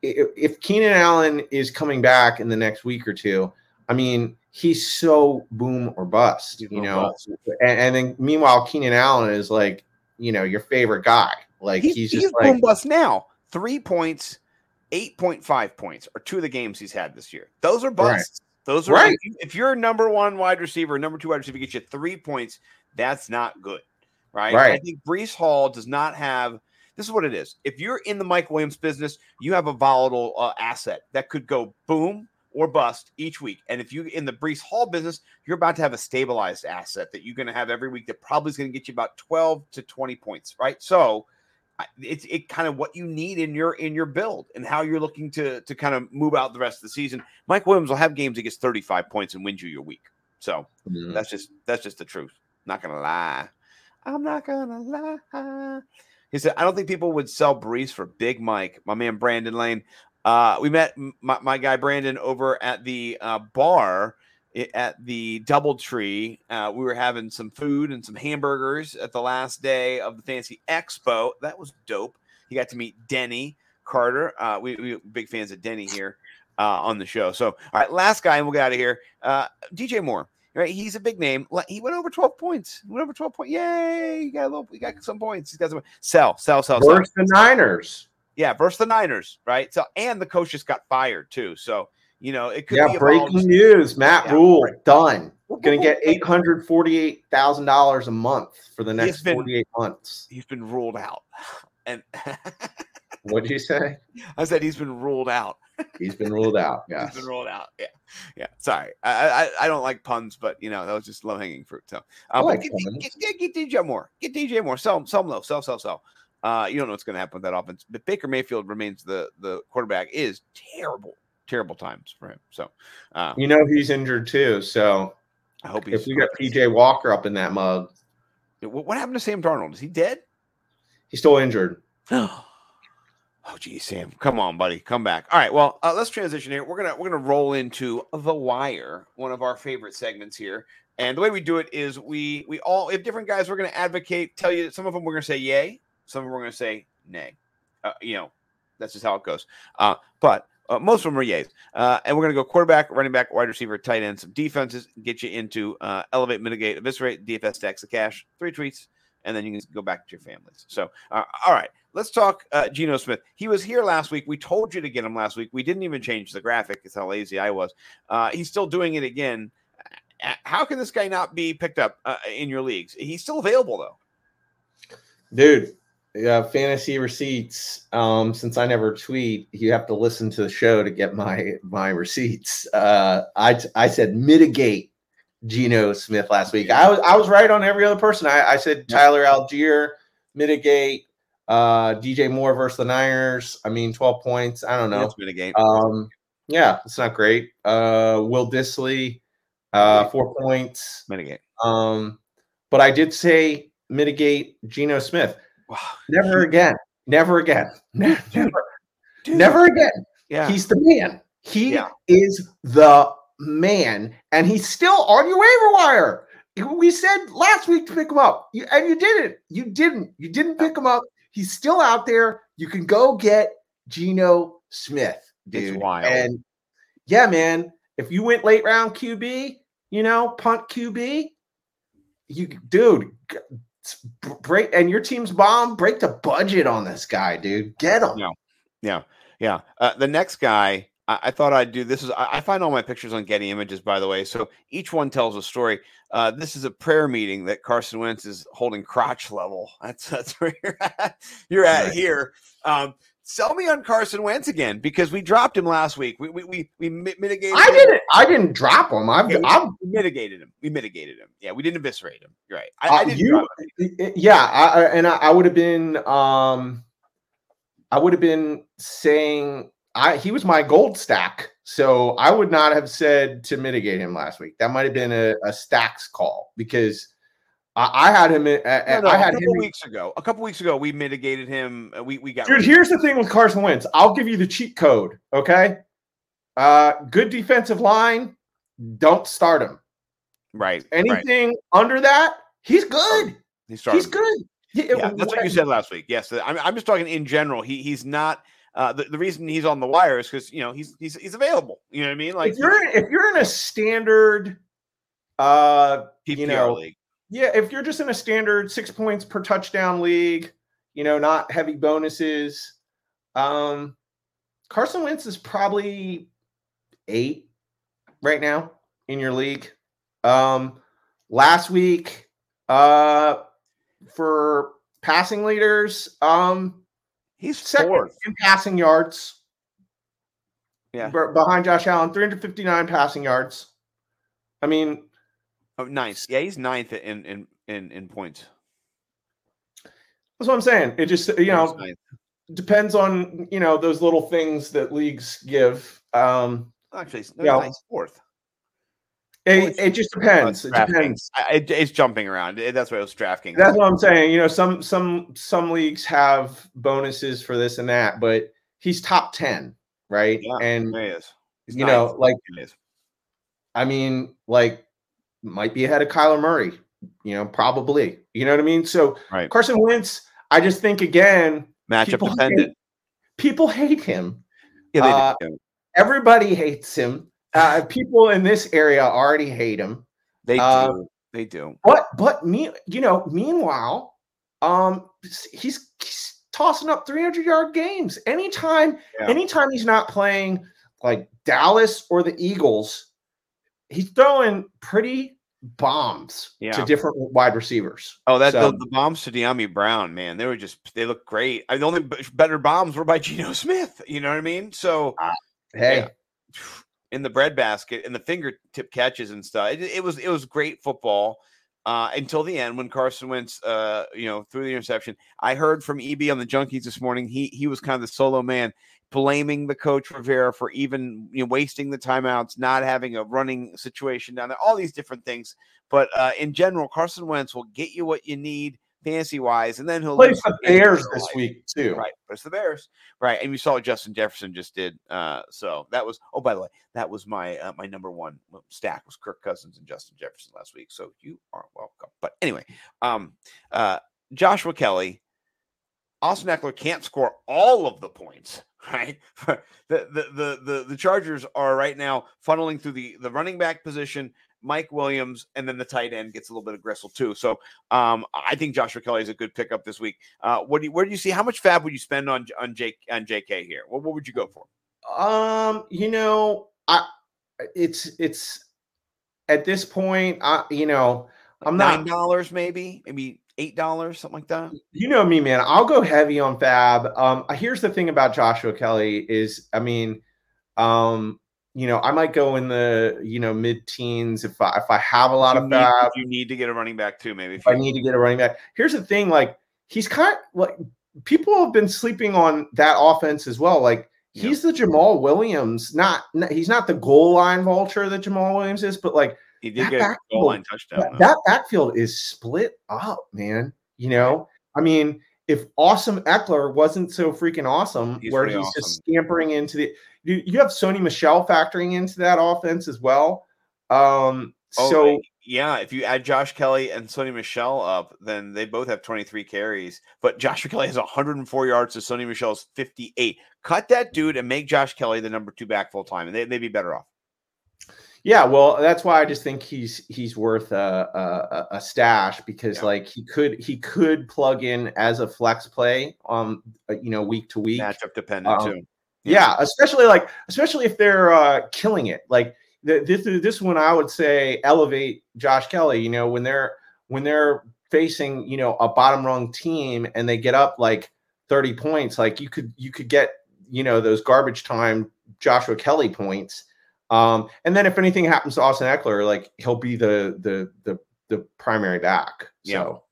if, if Keenan Allen is coming back in the next week or two? I mean, he's so boom or bust. You know, bust. and, and then meanwhile, Keenan Allen is like, you know, your favorite guy. Like he's, he's, just he's like boom bust now. Three points, eight point five points are two of the games he's had this year. Those are Right. Those are Right. if you're your number one wide receiver, number two wide receiver gets you three points, that's not good, right? right. I think Breece Hall does not have. This is what it is. If you're in the Mike Williams business, you have a volatile uh, asset that could go boom or bust each week. And if you're in the Breece Hall business, you're about to have a stabilized asset that you're going to have every week that probably is going to get you about 12 to 20 points, right? So it's it kind of what you need in your in your build and how you're looking to to kind of move out the rest of the season. Mike Williams will have games that gets 35 points and wins you your week. So Mhm. that's just that's just the truth. Not gonna lie. I'm not gonna lie. He said, I don't think people would sell Breece for Big Mike. My man Brandon Lane. Uh, we met my, my guy Brandon over at the uh, bar at the Doubletree. Uh, we were having some food and some hamburgers at the last day of the Fancy Expo. That was dope. He got to meet Denny Carter. Uh, we, we big fans of Denny here uh, on the show. So, all right, last guy, and we'll get out of here. Uh, DJ Moore. Right, he's a big name. He went over twelve points. He went over twelve points. Yay! He got a little. He got some points. He's got some. Sell, sell, sell, sell. The Niners. Yeah, versus the Niners. Right. So, and the coach just got fired too. So, you know, it could be Yeah, a breaking news. Matt Yeah, Rule right. done. Going to get eight hundred forty-eight thousand dollars a month for the next been- forty-eight months. He's been ruled out, and What did you say? I said he's been ruled out. He's been ruled out. He's Yes. been rolled out. Yeah, yeah. Sorry, I I, I don't like puns, but you know that was just low hanging fruit. So, um, like get, get, get, get DJ Moore. Get DJ Moore. Sell him. Sell him low. Sell. Sell. Sell. Uh, you don't know what's going to happen with that offense. But Baker Mayfield remains the the quarterback. Is terrible, terrible times for him. So, uh, You know he's injured too. So I hope he's. if we got PJ Walker up in that mug, What, what happened to Sam Darnold? Is he dead? he's still injured. Oh, geez, Sam, come on, buddy, come back. All right, well, uh, let's transition here. We're gonna we're gonna roll into the wire, one of our favorite segments here. And the way we do it is we we all if different guys we're gonna advocate, tell you some of them we're gonna say yay, some of them we're gonna say nay. Uh, you know, that's just how it goes. Uh, but uh, most of them are yays. Uh, and we're going to go quarterback, running back, wide receiver, tight end, some defenses, get you into uh, elevate, mitigate, eviscerate, DFS stacks of cash, three tweets, and then you can go back to your families. So, uh, all right, let's talk uh, Geno Smith. He was here last week. We told you to get him last week. We didn't even change the graphic. It's how lazy I was. Uh, he's still doing it again. How can this guy not be picked up in your leagues? He's still available though. dude yeah fantasy receipts um since i never tweet you have to listen to the show to get my my receipts uh i i said mitigate Geno Smith last week. I was I was right on every other person. I, I said Tyler Allgeier, mitigate, uh DJ Moore versus the Niners. I mean 12 points. I don't know. Let's mitigate. Um yeah, it's not great. Uh Will Dissly, uh four points. mitigate. Um, but I did say mitigate Geno Smith. Wow. Never again. Never again. Never, Dude. never again. Yeah. He's the man. He Yeah. is the man, and he's still on your waiver wire. We said last week to pick him up, you, and you didn't. You didn't. You didn't pick him up. He's still out there. You can go get Geno Smith, It's dude. wild. And yeah, man, if you went late round QB, you know, punt QB, you dude, g- s- b- break and your team's bomb, break the budget on this guy, dude. Get him. Yeah. Yeah, yeah. Uh, the next guy, I, I thought I'd do this. Is I, I find all my pictures on Getty Images, by the way. So each one tells a story. Uh, this is a prayer meeting that Carson Wentz is holding crotch level. That's that's where you're at. You're at here. Um, sell me on Carson Wentz again because we dropped him last week. We we we, we mitigated. I him. didn't. I didn't drop him. I've. Yeah, we, I've mitigated him. We mitigated him. Yeah, we didn't eviscerate him. You're right. I, I uh, didn't. you. Yeah, I, I- and I, I would have been. Um, I would have been saying I he was my gold stack, so I would not have said to mitigate him last week. That might have been a, a stacks call because I, I had him. in- uh, No, no, I a had couple him. weeks ago. A couple weeks ago, we mitigated him. uh, We we got Dude, rid of here's the thing with Carson Wentz. I'll give you the cheat code. Okay. Uh, good defensive line. Don't start him. right. right. Anything under that, he's good. He started. He's good. He- Yeah, that's what you said last week. Yes, I'm, I'm just talking in general. He he's not. Uh, the, the reason he's on the wire is because you know he's he's he's available. You know what I mean? Like if you're if you're in a standard, uh, PPR you know, league. Yeah, if you're just in a standard six points per touchdown league, you know, not heavy bonuses, um, Carson Wentz is probably eight right now in your league. Um, last week, uh, for passing leaders, um, He's second fourth. in passing yards. Yeah. be- behind Josh Allen, 359 passing yards. I mean, Oh, ninth. Yeah, he's ninth in in in in points. that's what I'm saying. It just you know ninth. depends on you know those little things that leagues give. Um, actually, no, he's fourth. it, it just depends. It depends. I- it- it's jumping around. It- That's why it was DraftKings. That's what I'm saying. You know, some some some leagues have bonuses for this and that, but he's top 10, right? Yeah, and he is. He's you know, like. I mean, like might be ahead of Kyler Murray, you know, probably. You know what I mean? So Right. Carson Wentz, I just think again, matchup people dependent. hate- people hate him. Yeah, they uh, do. Everybody hates him. Uh, people in this area already hate him. They do. uh, they do. But but me, you know, meanwhile, um, he's, he's tossing up 300 yard games anytime. Yeah. Anytime he's not playing like Dallas or the Eagles, he's throwing pretty bombs Yeah. to different wide receivers. Oh, that So- the, the bombs to Dyami Brown, man, they were just they look great. I, the only better bombs were by Geno Smith. You know what I mean? So Hey, Yeah. in the breadbasket and the fingertip catches and stuff, it, it was it was great football uh, until the end when Carson Wentz, uh, you know, threw the interception. I heard from EB on the Junkies this morning. He he was kind of the solo man, blaming the coach Rivera for even you know wasting the timeouts, not having a running situation down there, all these different things. But uh, in general, Carson Wentz will get you what you need fantasy wise, and then he'll lose the Bears this week too. Right, but it's the Bears, right? And we saw what Justin Jefferson just did. Uh, so that was. Oh, by the way, that was my uh, my number one stack was Kirk Cousins and Justin Jefferson last week. So you are welcome. But anyway, um, uh, Joshua Kelly, Austin Ekeler can't score all of the points, right? the, the the the the Chargers are right now funneling through the the running back position, Mike Williams, and then the tight end gets a little bit of gristle too. So um, I think Joshua Kelly is a good pickup this week. Uh, what do you, where do you see? How much fab would you spend on on Jake on JK here? What, what would you go for? Um, you know, I it's it's at this point, I you know, I'm Nine not dollars, maybe, maybe eight dollars, something like that. you know me, man. I'll go heavy on Fab. Um, here's the thing about Joshua Kelly is, I mean, um, you know, I might go in the you know mid teens if I if I have a lot You of need, Fab. you need to get a running back too, maybe. If If I need to get a running back. Here's the thing, like he's kind of like people have been sleeping on that offense as well. Like Yeah. he's the Jamaal Williams, not, not he's not the goal line vulture that Jamaal Williams is, but like he did that get a backfield- goal line touchdown. that, that backfield is split up, man. You know, I mean, if awesome Ekeler wasn't so freaking awesome, He's where he's just scampering into the you, you have Sony Michel factoring into that offense as well. Um, Oh, so yeah, if you add Josh Kelly and Sony Michel up, then they both have 23 carries. But Josh Kelly has 104 yards to Sony Michel's 58. Cut that dude and make Josh Kelly the number two back full time, and they, they'd be better off. Yeah, well, that's why I just think he's he's worth a a, a stash because Yeah. like he could he could plug in as a flex play um you know week to week. Matchup dependent Um, too. Yeah, especially like especially if they're uh, killing it. Like th- this this one, I would say elevate Josh Kelly. You know, when they're when they're facing you know a bottom rung team and they get up like thirty points, like you could you could get you know those garbage time Joshua Kelly points. Um, and then if anything happens to Austin Ekeler, like he'll be the the the the primary back. Yeah. So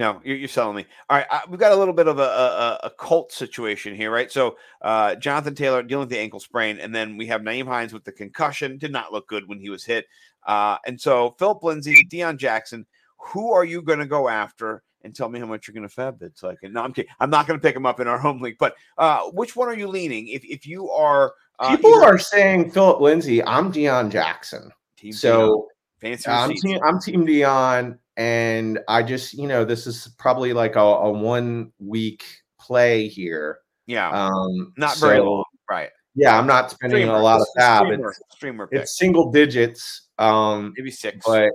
No, you're, you're selling me. All right, uh, we've got a little bit of a, a, a- a cult situation here, right? So, uh, Jonathan Taylor dealing with the ankle sprain, and then we have Nyheim Hines with the concussion. Did not look good when he was hit. Uh, and so, Philip Lindsay, Deon Jackson, who are you going to go after? And tell me how much you're going to fab bid. So I can. No, I'm kidding. I'm not going to pick him up in our home league. But uh, which one are you leaning? If if you are uh, people either are saying Philip Lindsay. I'm Deon Jackson. team So. fancy I'm team, I'm team Deon, and I just you know this is probably like a, a one week play here. yeah, Um, not very so, long, right? Yeah, I'm not spending Streamer. a lot of is streamer, It's, streamer it's single digits. Um, maybe six. but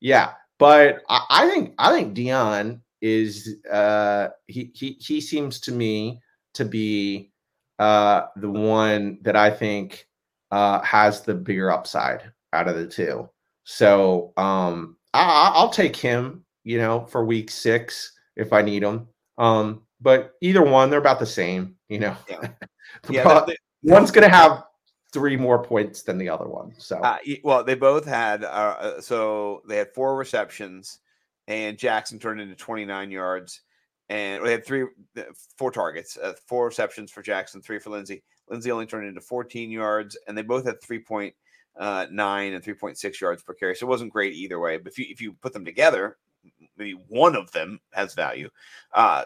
yeah, but I, I think I think Deon is uh he he he seems to me to be uh the one that I think uh has the bigger upside out of the two. So um I I'll take him, you know, for week six if I need him. Um, but either one, they're about the same, you know. Yeah. Yeah, pro- the- the- one's gonna have three more points than the other one. So Uh, well, they both had uh, uh, so they had four receptions, and Jackson turned into 29 yards, and they had three, uh, four targets, uh, four receptions for Jackson, three for Lindsay. Lindsay only turned into 14 yards, and they both had 3.9 and 3.6 yards per carry. So it wasn't great either way. But if you if you put them together, maybe one of them has value. Uh,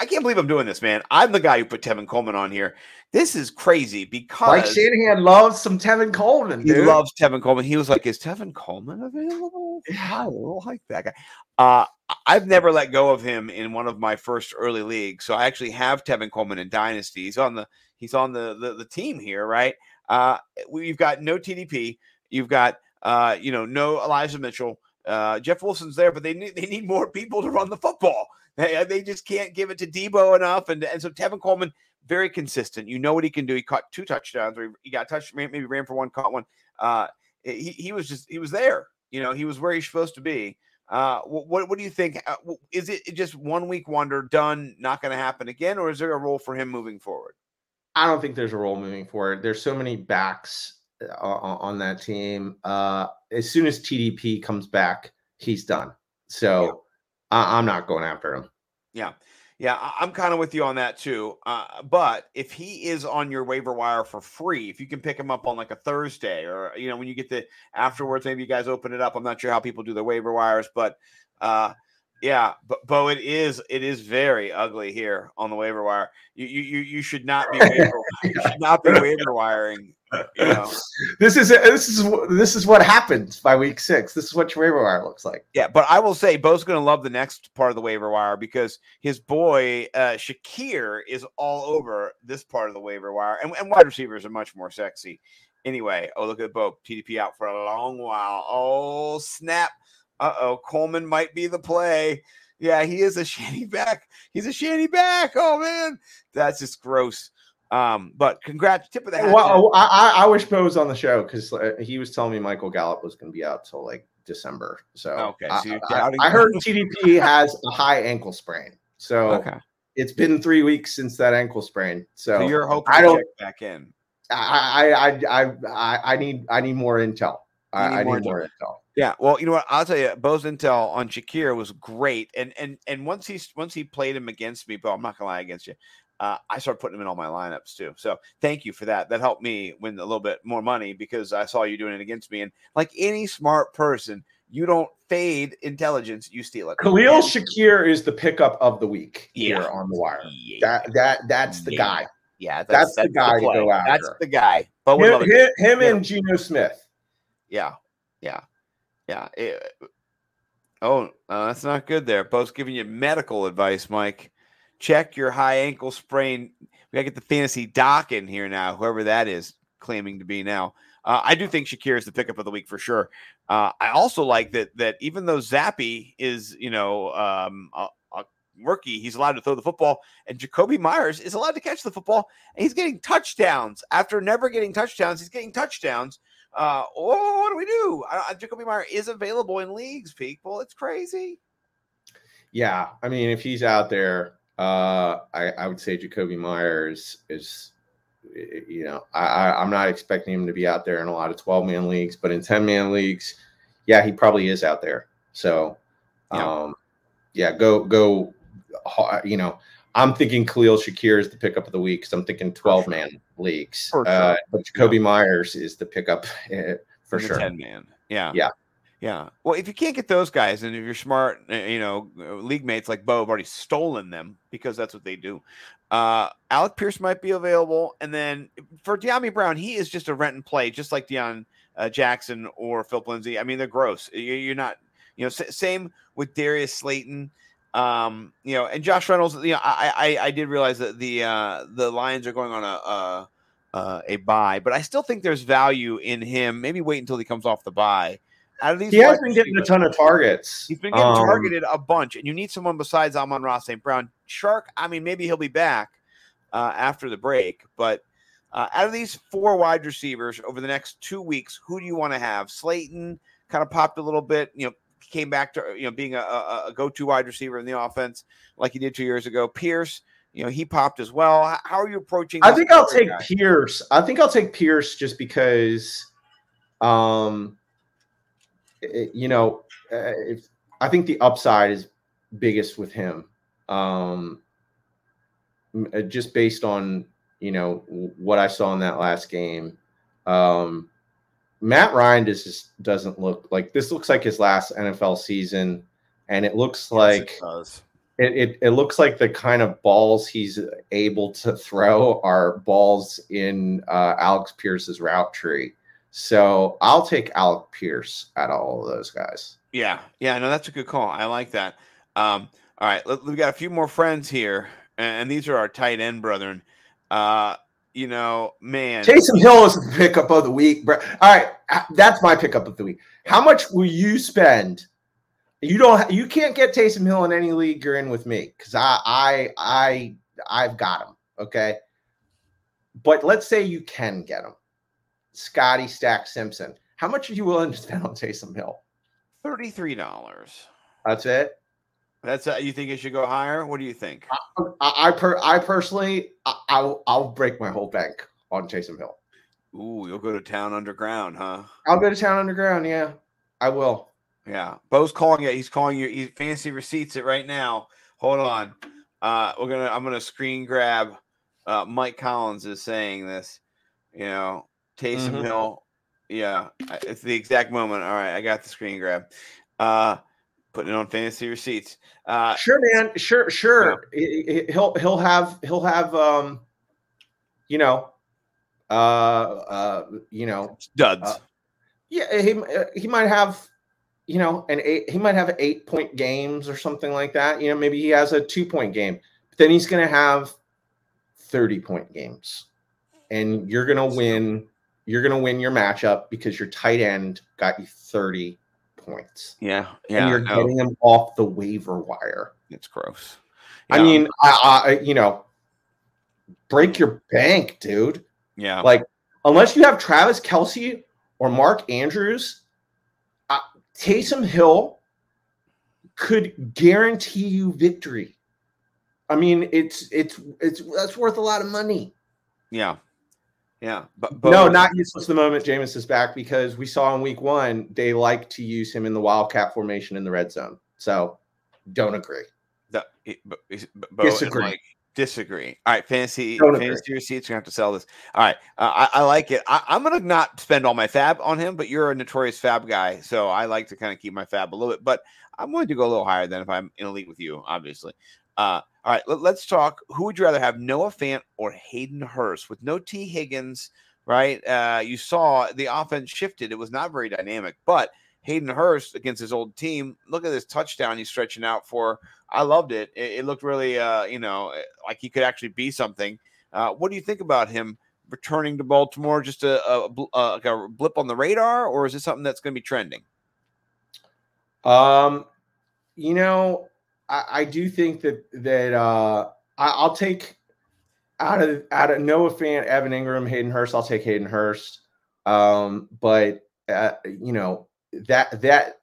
I can't believe I'm doing this, man. I'm the guy who put Tevin Coleman on here. This is crazy because Mike Shanahan loves some Tevin Coleman, he dude. loves Tevin Coleman. He was like, "Is Tevin Coleman available?" Yeah, I don't like that guy. Uh, I've never let go of him in one of my first early leagues, so I actually have Tevin Coleman in Dynasty. He's on the he's on the the, the team here, right? Uh, we've got no TDP. You've got uh, you know no Elijah Mitchell. Uh, Jeff Wilson's there, but they need they need more people to run the football. They, they just can't give it to Deebo enough, and and so Tevin Coleman very consistent. You know what he can do. He caught two touchdowns, or he, he got touched, maybe ran for one, caught one. Uh, he, he was just he was there. You know, he was where he's supposed to be. Uh, what what, do you think? Uh, Is it just one week wonder, done, not going to happen again, or is there a role for him moving forward? I don't think there's a role moving forward. There's so many backs uh, on, that team. Uh, as soon as TDP comes back, he's done. So I, I'm not going after him. Yeah. Yeah, I'm kind of with you on that too. Uh, but if he is on your waiver wire for free, if you can pick him up on like a Thursday or you know when you get the afterwards, maybe you guys open it up. I'm not sure how people do their waiver wires, but uh, Yeah, but Bo, it is it is very ugly here on the waiver wire. You you you, you should not be waiver, you should not be waiver wiring. You know? This is this is this is what happens by week six. This is what your waiver wire looks like. Yeah, but I will say Bo's going to love the next part of the waiver wire because his boy uh, Shakir is all over this part of the waiver wire, and, and wide receivers are much more sexy. Anyway, oh look at Bo TDP out for a long while. Oh snap! Uh oh, Coleman might be the play. Yeah, he is a shanty back. He's a shanty back. Oh man, that's just gross. Um, but congrats, tip of the hat. Well, I, I I wish Bo was on the show because he was telling me Michael Gallup was going to be out till like December. So Okay, I, so you're I- doubting I heard. TDP has a high ankle sprain. So okay, it's been three weeks since that ankle sprain. So, so you're hoping I don't- check back in. I, I I I I I need I need more intel. I, need I more need more intel. Yeah, well, you know what? I'll tell you, Bo's intel on Shakir was great, and and and once he's once he played him against me, Bo, I'm not gonna lie against you. Uh, I started putting him in all my lineups too. So thank you for that. That helped me win a little bit more money because I saw you doing it against me. And like any smart person, you don't fade intelligence, you steal it. Khalil Shakir is the pickup of the week Yeah. here on the wire. Yeah, That that that's the Yeah. guy. yeah, that's the guy to play. go That's the guy. Would Him, him, him and Geno Smith. Yeah, yeah, yeah. It- oh, uh, that's not good. There, Bo's giving you medical advice, Mike. Check your high ankle sprain. We gotta get the fantasy doc in here now. Whoever that is claiming to be now. Uh, I do think Shakir is the pickup of the week for sure. Uh, I also like that that even though Zappe is you know um, a, a rookie, he's allowed to throw the football, and Jakobi Meyers is allowed to catch the football, and he's getting touchdowns after never getting touchdowns. He's getting touchdowns. Uh, oh, what do we do? Uh, Jakobi Meyer is available in leagues, people. It's crazy. Yeah, I mean, if he's out there, uh, I, I would say Jakobi Meyers is, y- you know, I, I, I'm not expecting him to be out there in a lot of 12 man leagues, but in 10 man leagues, yeah, he probably is out there. So, Yeah. um, yeah, go, go, you know, I'm thinking Khalil Shakir is the pickup of the week because I'm thinking 12 man leagues. For Uh, but Jakobi Meyers is the pickup eh, for the sure. 10 man. Yeah. Yeah. Yeah. Well, if you can't get those guys, and if you're smart, uh, you know, uh, league mates like Bo have already stolen them because that's what they do. Uh, Alec Pierce might be available. And then for Dyami Brown, he is just a rent and play, just like Deon uh, Jackson or Phil Lindsay. I mean, they're gross. You- You're not, you know, s- same with Darius Slayton. Um, you know, and Josh Reynolds, you know, I, I, I did realize that the, uh, the Lions are going on a, uh, uh, a bye, but I still think there's value in him. Maybe wait until he comes off the bye. Out of these, He has been getting a ton of targets. He's been getting Um, targeted a bunch, and you need someone besides Amon-Ra St. Brown. Shark, I mean, maybe he'll be back uh, after the break, but uh, out of these four wide receivers over the next two weeks, who do you want to have? Slayton kind of popped a little bit, you know, came back to you know being a, a, go-to wide receiver in the offense like he did two years ago. Pierce, you know, he popped as well. How, how are you approaching? I think I'll take guy? Pierce. I think I'll take Pierce just because, um, it- you know, uh, if, I think the upside is biggest with him. Um, uh, just based on you know what I saw in that last game. Um, Matt Ryan just just doesn't look like this. Looks like his last NFL season, and it looks Yes, it like it, it, it looks like the kind of balls he's able to throw are balls in uh, Alec Pierce's route tree. So I'll take Alec Pierce out of all of those guys. Yeah, yeah, no, that's a good call. I like that. Um, all right, let, we got a few more friends here, and, and these are our tight end brethren. Uh, you know, man, Taysom Hill is the pickup of the week, bro. All right, that's my pickup of the week. How much will you spend? You don't. You can't get Taysom Hill in any league you're in with me because I, I, I, I've got him. Okay, but let's say you can get him. Scotty Stack Simpson. How much are you willing to spend on Taysom Hill? thirty-three dollars. That's it. That's uh, you think it should go higher? What do you think? I, I, per, I personally, I, I'll, I'll break my whole bank on Taysom Hill. Ooh, you'll go to town underground, huh? I'll go to town underground. Yeah, I will. Yeah, Bo's calling it. He's calling you. He fancy receipts it right now. Hold on. Uh, we're gonna. I'm gonna screen grab. Uh, Mike Collins is saying this. You know, Taysom Mhm. Hill. Yeah, it's the exact moment. All right, I got the screen grab. Uh, Putting it on fantasy receipts. Uh, Sure, man. Sure, sure. He- He'll he'll have he'll have um, you know, uh, uh, you know, duds. Uh, yeah. He he might have, you know, an eight. He might have eight point games or something like that. You know, maybe he has a two point game. But then he's gonna have thirty point games, and you're gonna win. You're gonna win your matchup because your tight end got you thirty points, yeah, and you're no, getting them off the waiver wire. it's gross. I mean, I, I, you know, break your bank, dude. yeah, Like, unless you have Travis Kelce or Mark Andrews, uh, Taysom Hill could guarantee you victory. I mean, it's it's it's that's worth a lot of money. yeah, yeah. But, but no, not useless the moment Jameis is back because we saw in week one they like to use him in the wildcat formation in the red zone. So, don't agree. The, it- but- but- Disagree. like, disagree. All right, fantasy Don't agree. fantasy receipts. Gonna have to sell this. All right, uh, I, I like it. I, I'm gonna not spend all my fab on him, but you're a notorious fab guy, so I like to kind of keep my fab a little bit. But I'm going to go a little higher than if I'm in a league with you, obviously. Uh, all right, let, us talk. Who would you rather have, Noah Fant or Hayden Hurst? With no Tee Higgins, right? Uh, you saw the offense shifted. It was not very dynamic, but Hayden Hurst against his old team. Look at this touchdown he's stretching out for. I loved it. It, it looked really, uh, you know, like he could actually be something. Uh, what do you think about him returning to Baltimore? Just a, a, bl- uh, a blip on the radar, or is this something that's going to be trending? Um, you know, I, I do think that that uh, I, I'll take out of out of Noah Fant, Evan Engram, Hayden Hurst. I'll take Hayden Hurst. Um, but uh, you know that that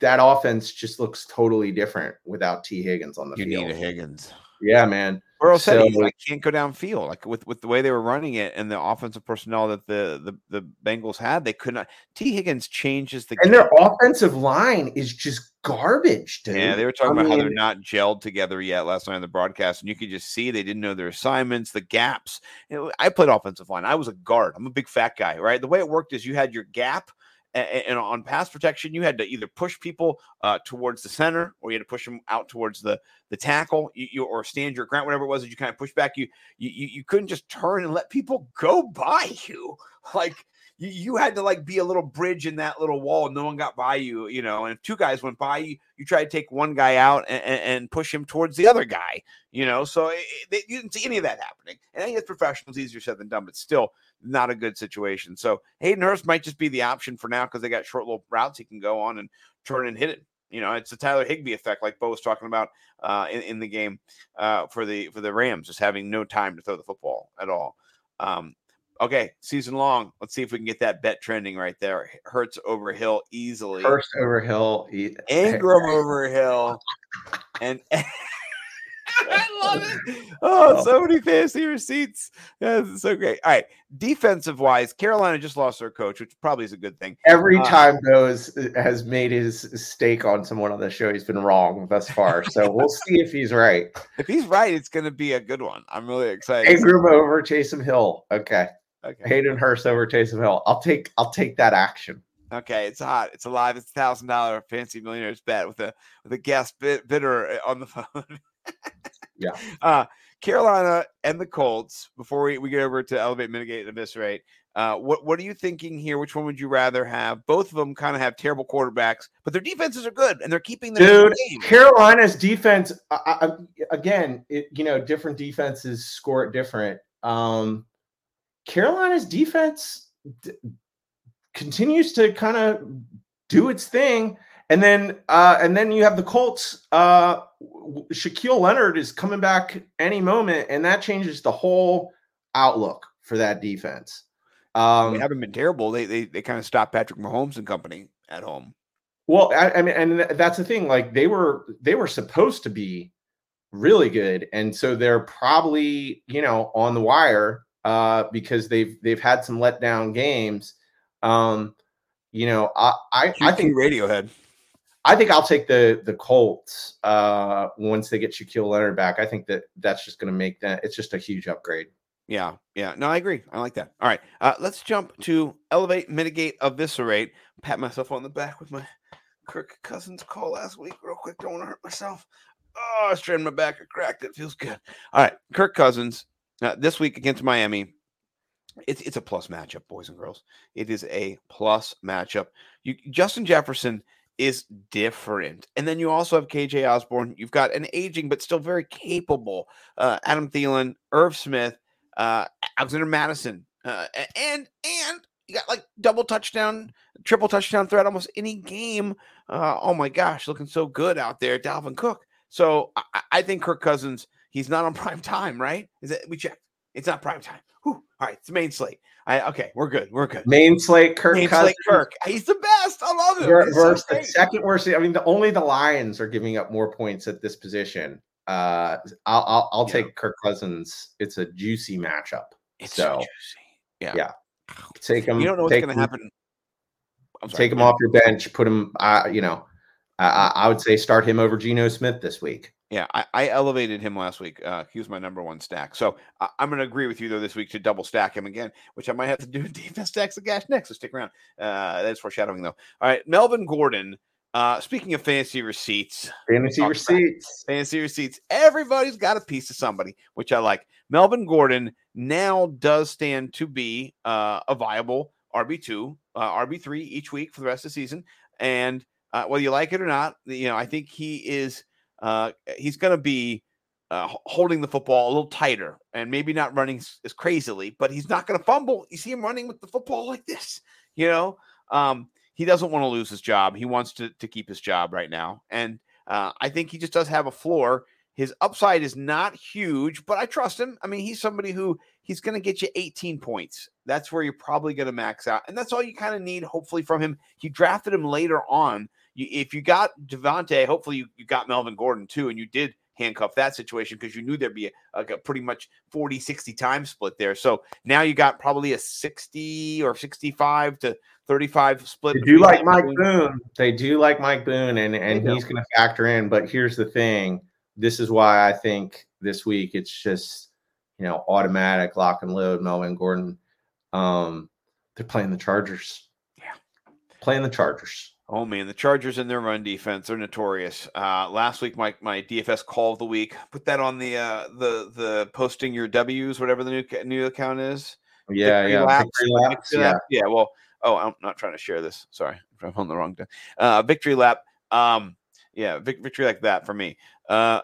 that offense just looks totally different without Tee Higgins on the You field. need a Higgins. Yeah, man. Burrow said he So- like, can't go downfield. Like with, with the way they were running it and the offensive personnel that the the, the Bengals had, they could not. Tee Higgins changes the And game. their offensive line is just garbage, dude. Yeah, they were talking I about how they're not gelled together yet last night on the broadcast, and you could just see they didn't know their assignments, the gaps. You know, I played offensive line. I was a guard. I'm a big fat guy, right? The way it worked is you had your gap, a- and on pass protection, you had to either push people uh, towards the center, or you had to push them out towards the the tackle, you, you or stand your ground, whatever it was that you kind of push back. You, you you couldn't just turn and let people go by you, like you, you had to like be a little bridge in that little wall. No one got by you, you know. And if two guys went by you, you try to take one guy out and, and, push him towards the other guy, you know. So it, it- you didn't see any of that happening. And I think it's professionals easier said than done, but still not a good situation. So Hayden Hurst might just be the option for now because they got short little routes he can go on and turn and hit it. You know, it's the Tyler Higbee effect, like Bo was talking about uh, in, in the game uh, for the for the Rams, just having no time to throw the football at all. Um, okay, season long. Let's see if we can get that bet trending right there. Hurts over Hill easily. Hurst over Hill. Engram over Hill, and I love it. Oh, so many fancy receipts. That's so great. All right, defensive wise, Carolina just lost their coach, which probably is a good thing. Every Uh, time those has made his stake on someone on the show, he's been wrong thus far. So we'll see if he's right. If he's right, it's going to be a good one. I'm really excited. Engram over Taysom Hill. Okay. Okay. Hayden Hurst over Taysom Hill. I'll take I'll take that action. Okay, it's hot. It's alive. It's a thousand dollar fancy millionaires bet with a with a guest bid, bidder uh, on the phone. Yeah. Uh Carolina and the Colts. Before we, we get over to elevate, mitigate, and eviscerate, uh, what what are you thinking here? Which one would you rather have? Both of them kind of have terrible quarterbacks, but their defenses are good and they're keeping them in Dude, game. Carolina's defense I, I, again, it, you know, different defenses score it different. Um Carolina's defense d- continues to kind of do its thing. And then uh and then you have the Colts uh Shaquille Leonard is coming back any moment and that changes the whole outlook for that defense. Um they haven't been terrible. They they they kind of stopped Patrick Mahomes and company at home. Well, I, I mean, and that's the thing. Like they were, they were supposed to be really good, and so they're probably, you know, on the wire uh, because they've they've had some letdown games. Um, you know, I I, I think Radiohead. I think I'll take the the Colts uh, once they get Shaquille Leonard back. I think that that's just going to make that it's just a huge upgrade. Yeah, yeah. No, I agree. I like that. All right. Uh, let's jump to elevate, mitigate, eviscerate. Pat myself on the back with my Kirk Cousins call last week real quick. Don't want to hurt myself. Oh, I strained my back. I cracked it. Feels good. All right, Kirk Cousins uh, this week against Miami. It's it's a plus matchup, boys and girls. It is a plus matchup. You Justin Jefferson is different, and then you also have KJ Osborn. You've got an aging but still very capable uh, Adam Thielen, Irv Smith, uh, Alexander Mattison, uh, and and you got like double touchdown, triple touchdown threat almost any game. Uh, oh my gosh, looking so good out there, Dalvin Cook. So I, I think Kirk Cousins, he's not on prime time, right? Is it? We checked. It's not prime time. Whew. All right, it's main slate. I, okay, we're good. We're good. Main slate, Kirk Main Cousins slate Kirk. He's the best. I love him. ver- He's so the second worst. I mean, the only the Lions are giving up more points at this position. Uh, I'll I'll, I'll Yeah. take Kirk Cousins. It's a juicy matchup. It's so, juicy. Yeah. yeah. Take him. You don't know what's going to happen. I'm sorry. Take him off your bench. Put him. Uh, you know, I, I I would say start him over Geno Smith this week. Yeah, I, I elevated him last week. Uh, he was my number one stack. So I, I'm going to agree with you though this week to double stack him again, which I might have to do in defense stacks of cash next. So stick around. Uh, that's foreshadowing though. All right, Melvin Gordon. Uh, speaking of fantasy receipts, Fantasy Talk about it. receipts. fantasy receipts. Everybody's got a piece of somebody, which I like. Melvin Gordon now does stand to be uh, a viable RB two, uh, RB three each week for the rest of the season. And uh, whether you like it or not, you know, I think he is. Uh, he's going to be uh, holding the football a little tighter and maybe not running as crazily, but he's not going to fumble. You see him running with the football like this, you know. Um, he doesn't want to lose his job. He wants to to keep his job right now, and uh, I think he just does have a floor. His upside is not huge, but I trust him. I mean, he's somebody who he's going to get you 18 points. That's where you're probably going to max out, and that's all you kind of need, hopefully, from him. You drafted him later on. You, if you got Devontae, hopefully you, you got Melvin Gordon too, and you did handcuff that situation because you knew there'd be a, a pretty much 40 60 time split there. So now you got probably a 60 or 65 to 35 split. They do like Mike and- Boone. They do like Mike Boone, and and he's going to factor in. But here's the thing: this is why I think this week it's just you know automatic lock and load. Melvin Gordon. Um, they're playing the Chargers. Yeah. playing the Chargers. Oh man, the Chargers and their run defense are notorious. Uh, last week, my my DFS call of the week. Put that on the uh, the the posting your W's, whatever the new new account is. Yeah, Victory yeah, laps, laps, yeah. yeah. Well, oh, I'm not trying to share this. Sorry, I'm on the wrong. thing. Uh, victory lap. Um, yeah, vic- victory like that for me. Uh,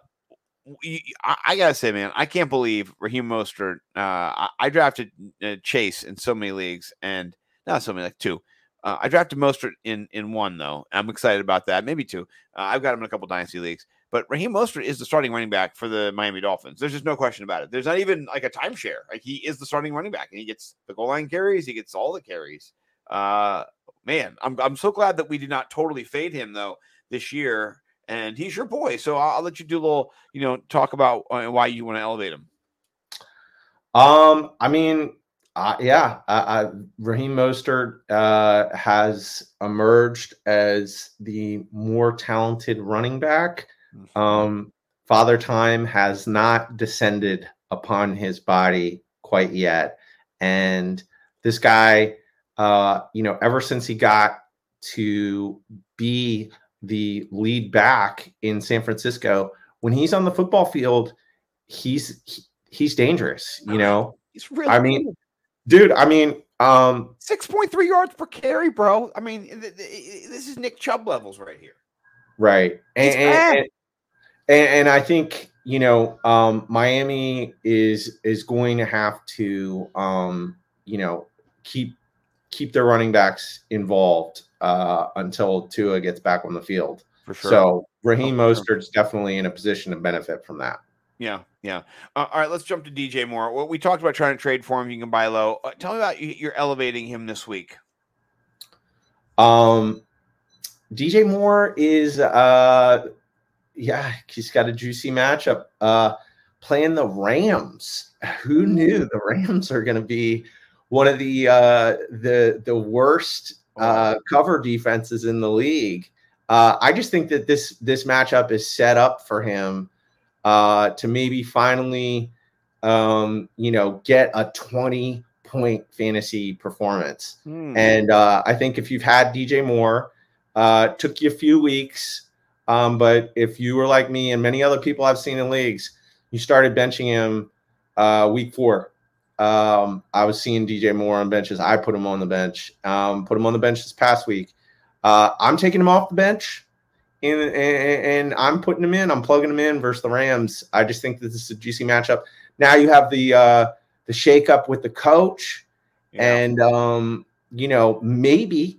I, gotta say, man, I can't believe Raheem Mostert. Uh, I, I drafted uh, Chase in so many leagues, and not so many, like two. Uh, I drafted Mostert in in one though. I'm excited about that. Maybe two. Uh, I've got him in a couple dynasty leagues. But Raheem Mostert is the starting running back for the Miami Dolphins. There's just no question about it. There's not even like a timeshare. Like he is the starting running back, and he gets the goal line carries. He gets all the carries. Uh, man, I'm I'm so glad that we did not totally fade him though this year. And he's your boy, so I'll, I'll let you do a little, you know, talk about uh, why you want to elevate him. Um, I mean, uh, yeah, I, I, Raheem Mostert uh, has emerged as the more talented running back. Um, Father Time has not descended upon his body quite yet, and this guy, uh, you know, ever since he got to be the lead back in San Francisco, when he's on the football field, he's he- he's dangerous. You know, He's really. I mean, dude. I mean, um, six point three yards per carry, bro. I mean, th- th- this is Nick Chubb levels right here. right, and and, and, and and I think you know, um, Miami is is going to have to, um, you know, keep keep their running backs involved uh, until Tua gets back on the field. For sure. So Raheem Oh. Mostert's definitely in a position to benefit from that. Yeah, yeah. Uh, all right, let's jump to DJ Moore. We talked about trying to trade for him. You can buy low. Uh, tell me about you, you're elevating him this week. Um, DJ Moore is, uh, yeah, he's got a juicy matchup. Uh, playing the Rams. Who knew the Rams are going to be one of the uh, the the worst uh, cover defenses in the league? Uh, I just think that this this matchup is set up for him uh, to maybe finally, um, you know, get a twenty point fantasy performance. Hmm. And uh, I think if you've had DJ Moore, Uh, took you a few weeks, um, but if you were like me and many other people I've seen in leagues, you started benching him uh, week four. Um, I was seeing DJ Moore on benches. I put him on the bench. Um, put him on the bench this past week. Uh, I'm taking him off the bench, and, and, and I'm putting them in. I'm plugging them in versus the Rams. I just think that this is a juicy matchup. Now you have the uh, the shakeup with the coach, Yeah. and um, you know maybe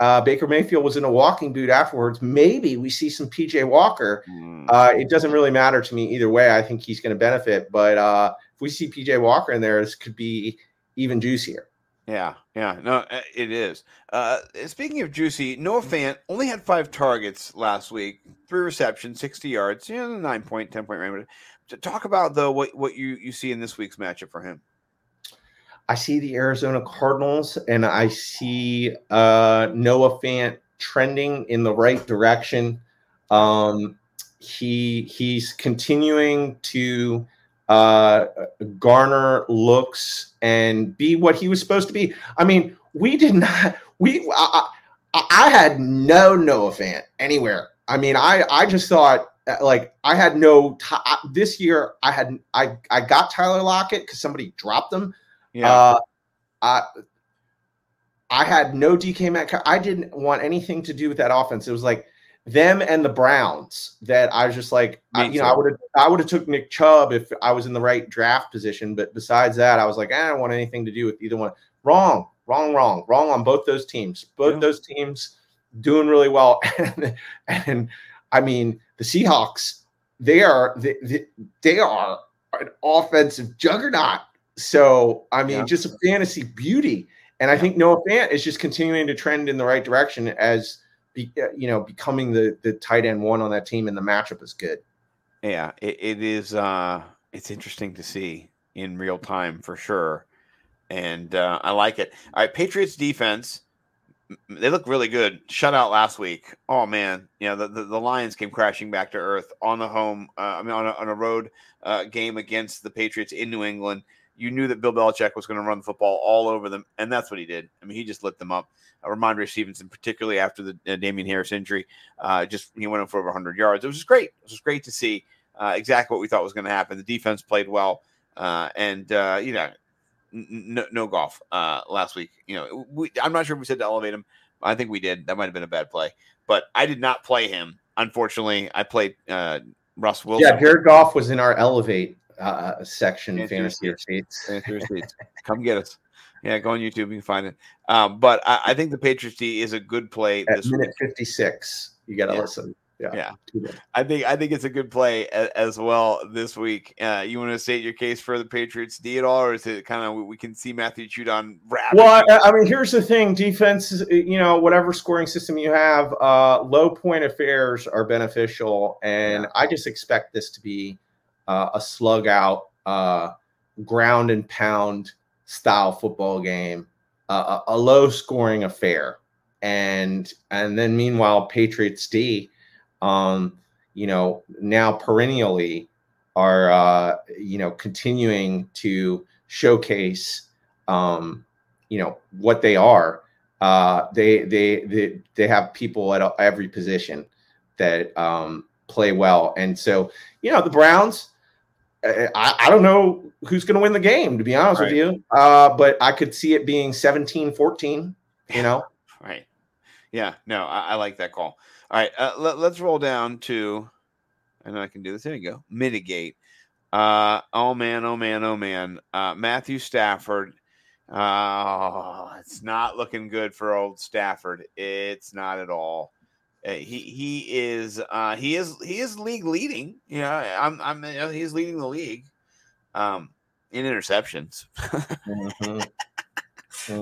uh, Baker Mayfield was in a walking boot afterwards. Maybe we see some PJ Walker. Mm. Uh, it doesn't really matter to me either way. I think he's going to benefit, but uh, if we see PJ Walker in there, this could be even juicier. Yeah, yeah, no, uh, it is. Uh, speaking of juicy, Noah Fant only had five targets last week, three receptions, sixty yards, yeah, nine point, ten point range. To talk about though, what what you you see in this week's matchup for him? I see the Arizona Cardinals and I see uh, Noah Fant trending in the right direction. Um, he he's continuing to uh, garner looks and be what he was supposed to be. I mean, we did not. We I, I, I had no Noah Fant anywhere. I mean, I I just thought uh, like I had no this year. I had I I got Tyler Lockett because somebody dropped him. Yeah, Uh, I I had no DK Metcalf. I didn't want anything to do with that offense. It was like them and the Browns that I was just like, I, you know, I would have I would have took Nick Chubb if I was in the right draft position. But besides that, I was like, eh, I don't want anything to do with either one. Wrong, wrong, wrong, wrong on both those teams. Both Yeah. those teams doing really well. And, and I mean, the Seahawks, they are they, they, they are an offensive juggernaut. So I mean, Yeah. just a fantasy beauty. And I think Noah Fant is just continuing to trend in the right direction as be, uh, you know becoming the the tight end one on that team, and the matchup is good. yeah, it, it is. Uh, it's interesting to see in real time for sure, and uh, I like it. All right, Patriots defense. They look really good. Shut out last week. Oh man, you know the, the, the Lions came crashing back to earth on the home. Uh, I mean, on a, on a road uh, game against the Patriots in New England. You knew that Bill Belichick was going to run the football all over them, and that's what he did. I mean, he just lit them up. Uh, Rhamondre Stevenson, particularly after the uh, Damien Harris injury, uh, just he went in for over 100 yards. It was just great. It was great to see uh, exactly what we thought was going to happen. The defense played well, uh, and uh, you know, no, no Goff uh, last week. You know, we, I'm not sure if we said to elevate him. I think we did. That might have been a bad play, but I did not play him. Unfortunately, I played Russ Wilson. Yeah, Jared Goff was in our elevate uh, section Fantasy fantasy receipts. Fantasy receipts. Come get us. Yeah, go on YouTube. You can find it. Um, but I, I think the Patriots D is a good play At this week. fifty six, you got to Yeah. listen. Yeah, Yeah. I think I think it's a good play a, as well this week. Uh, you want to state your case for the Patriots D at all, or is it kind of we can see Matthew Judon rap? Well, I, I mean, here's the thing: defense, you know, whatever scoring system you have, uh, low point affairs are beneficial, and I just expect this to be uh, a slug out, uh, ground and pound style football game, uh, a, low scoring affair, and and then meanwhile, Patriots D, um, you know, now perennially are uh, you know continuing to showcase um, you know what they are. Uh, they, they they they have people at every position that um, play well, and so you know the Browns. I, I don't know who's going to win the game, to be honest Right. with you. Uh, but I could see it being 17 14, you know? Right. Yeah. No, I, I like that call. All right. Uh, let, let's roll down to. I know I can do this. There you go. Mitigate. Uh, oh man. Oh man. Oh man. Uh, Matthew Stafford. Uh, it's not looking good for old Stafford. It's not at all. Uh, he he is uh, he is he is league leading. Yeah, I'm I'm you know, he's leading the league. Um, in interceptions. Mhm. Mhm.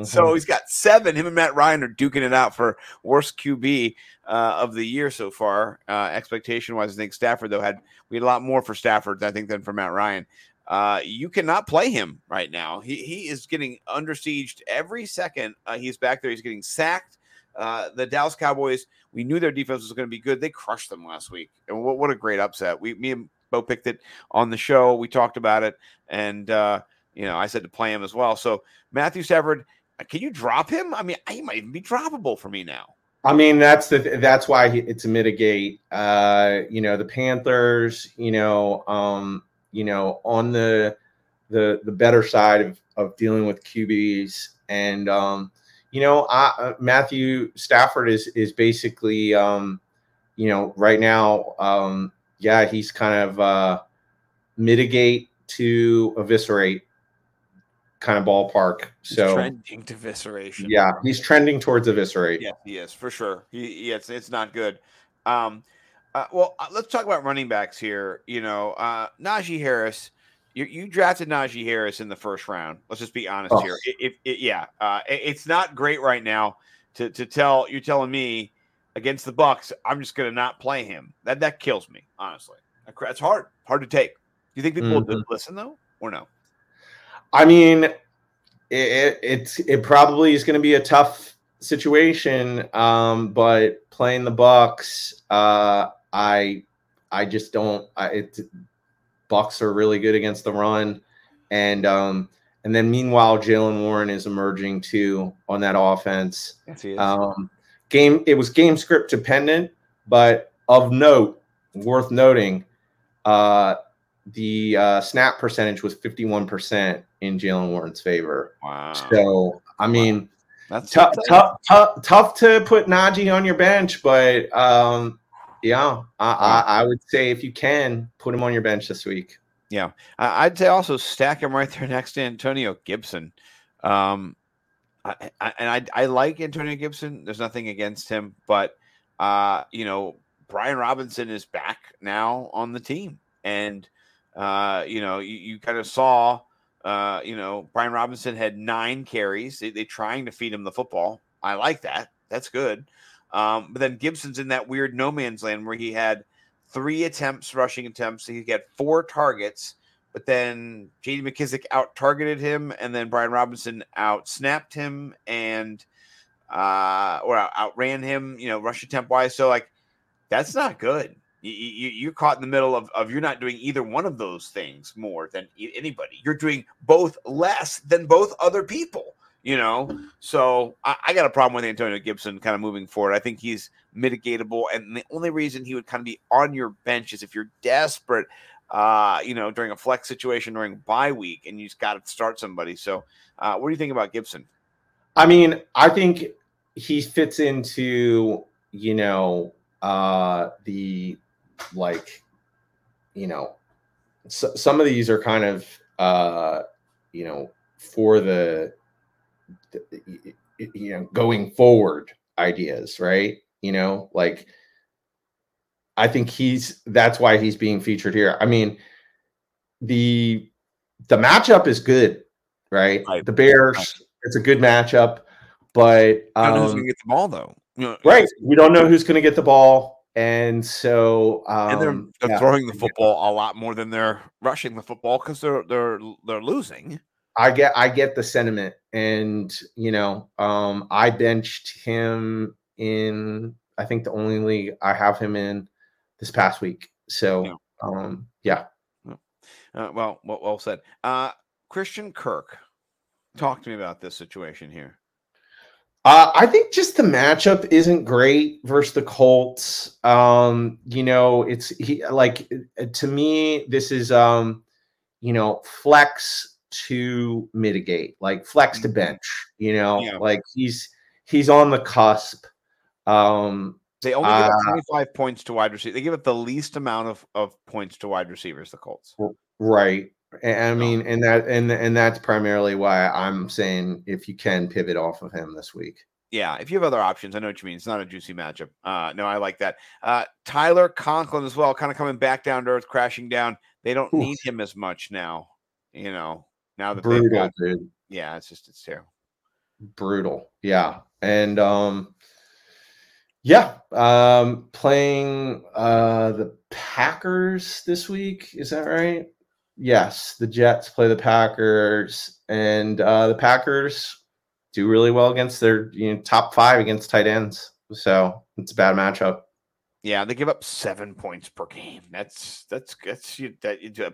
So he's got seven. Him and Matt Ryan are duking it out for worst QB uh, of the year so far. Uh, expectation wise, I think Stafford though had we had a lot more for Stafford, I think, than for Matt Ryan. Uh, you cannot play him right now. He he is getting under siege every second. Uh, he's back there. He's getting sacked. Uh, the Dallas Cowboys. We knew their defense was going to be good. They crushed them last week, and what what a great upset. We me and Bo picked it on the show. We talked about it, and uh, you know I said to play him as well. So Matthew Stafford. uh, Can you drop him? I mean, he might even be droppable for me now. I mean, that's the that's why it's a mitigate. Uh, you know, the Panthers, you know, um, you know, on the the the better side of of dealing with QBs, and um, you know, I, uh, Matthew Stafford is is basically, um, you know, right now, um, yeah, he's kind of uh, mitigate to eviscerate kind of ballpark. So He's So trending to visceration. yeah, he's trending towards eviscerate. Yeah, he is for sure. He, yeah, it's, it's not good. Um, uh, well, uh, let's talk about running backs here. You know, uh, Najee Harris. You, you drafted Najee Harris in the first round. Let's just be honest Oh. here. It, it, it- yeah, uh, it- it's not great right now to to tell you're telling me against the Bucs. I'm just going to not play him. That that kills me honestly. That cra- It's hard hard to take. Do you think people Mhm. will listen though, or no? I mean, it, it it's it probably is going to be a tough situation. Um, but playing the Bucs, uh, I I just don't. I, it Bucs are really good against the run, and um, and then meanwhile, Jaylen Warren is emerging too on that offense. Yes. Um, game it was game script dependent, but of note, worth noting, uh, the uh, snap percentage was fifty one percent in Jaylen Warren's favor. wow, So I mean, that's tough, tough, tough, tough to put Najee on your bench, but um, yeah, I, I, I would say if you can put him on your bench this week. I- I'd say also stack him right there next to Antonio Gibson. Um, I, I, and I, I like Antonio Gibson. There's nothing against him, but uh, you know, Brian Robinson is back now on the team, and uh, you know, you, you kind of saw, uh, you know, Brian Robinson had nine carries. They, they trying to feed him the football. I like that. That's good. Um, but then Gibson's in that weird no man's land where he had three attempts, rushing attempts. He had four targets, but then JD McKissic out targeted him, and then Brian Robinson out snapped him and uh or out- outran him, you know, rush attempt wise. So like that's not good. You, you, you're caught in the middle of, of you're not doing either one of those things more than anybody. You're doing both less than both other people, you know? So I, I got a problem with Antonio Gibson kind of moving forward. I think he's mitigatable. And the only reason he would kind of be on your bench is if you're desperate, uh, you know, during a flex situation during bye week and you just got to start somebody. So uh, what do you think about Gibson? I mean, I think he fits into, you know, uh the like, you know, so, some of these are kind of uh, you know, for the, you know, going forward ideas, right? You know, like I think he's that's why he's being featured here. I mean, the the matchup is good, right? The Bears, it's a good matchup, but I don't know who's um, going to get the ball, though. Right, we don't know who's going to get the ball, and so um, And they're, they're yeah, throwing the football a lot more than they're rushing the football because they're they're they're losing. I get I get the sentiment, and you know, um, I benched him in I think the only league I have him in this past week. So, Yeah. um, yeah. Uh, well, well, well said. Uh, Christian Kirk, talk to me about this situation here. Uh, I think just the matchup isn't great versus the Colts. Um, you know, it's he like uh, to me, this is um, you know, flex to mitigate, like flex to bench, you know, Yeah. like he's he's on the cusp. Um, They only give up Uh, 25 points to wide receivers. They give up the least amount of, of points to wide receivers, the Colts. Right. I mean, and that and and that's primarily why I'm saying if you can pivot off of him this week. Yeah, if you have other options, I know what you mean. It's not a juicy matchup. Uh, no, I like that. Uh, Tyler Conklin as well, kind of coming back down to earth, crashing down. They don't Oof. need him as much now. You know, now that Brutal, got, dude. yeah, it's just it's terrible. Brutal. Yeah. And um yeah, um playing uh the Packers this week, is that right? Yes, the Jets play the Packers and uh the Packers do really well against their you know top 5 against tight ends. So, it's a bad matchup. Yeah, they give up seven points per game. That's that's that's you that you do.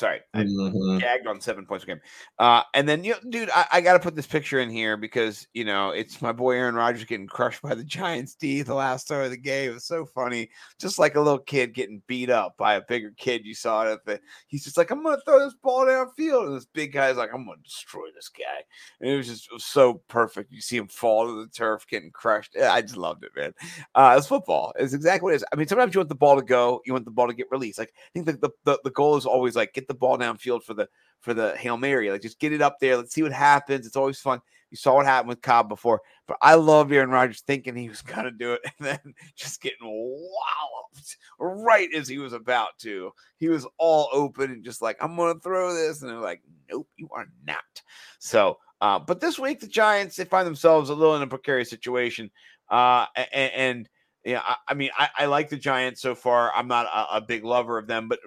Sorry, I Mhm. gagged on seven points per game. Uh, and then, you know, dude, I, I got to put this picture in here because you know it's my boy Aaron Rodgers getting crushed by the Giants D the last throw of the game. It was so funny, just like a little kid getting beat up by a bigger kid. You saw it. At the, he's just like, I'm gonna throw this ball downfield, and this big guy's like, I'm gonna destroy this guy. And it was just it was so perfect. You see him fall to the turf, getting crushed. I just loved it, man. Uh, it's football. It's exactly what it is. I mean, sometimes you want the ball to go, you want the ball to get released. Like I think the the, the, the goal is always like get the ball downfield for the for the Hail Mary. Like just get it up there. Let's see what happens. It's always fun. You saw what happened with Cobb before, but I love Aaron Rodgers thinking he was gonna do it and then just getting walloped right as he was about to. He was all open and just like, I'm gonna throw this, and they're like, Nope, you are not. So, uh, but this week the Giants they find themselves a little in a precarious situation, uh, and, and yeah, I, I mean, I, I like the Giants so far. I'm not a, a big lover of them, but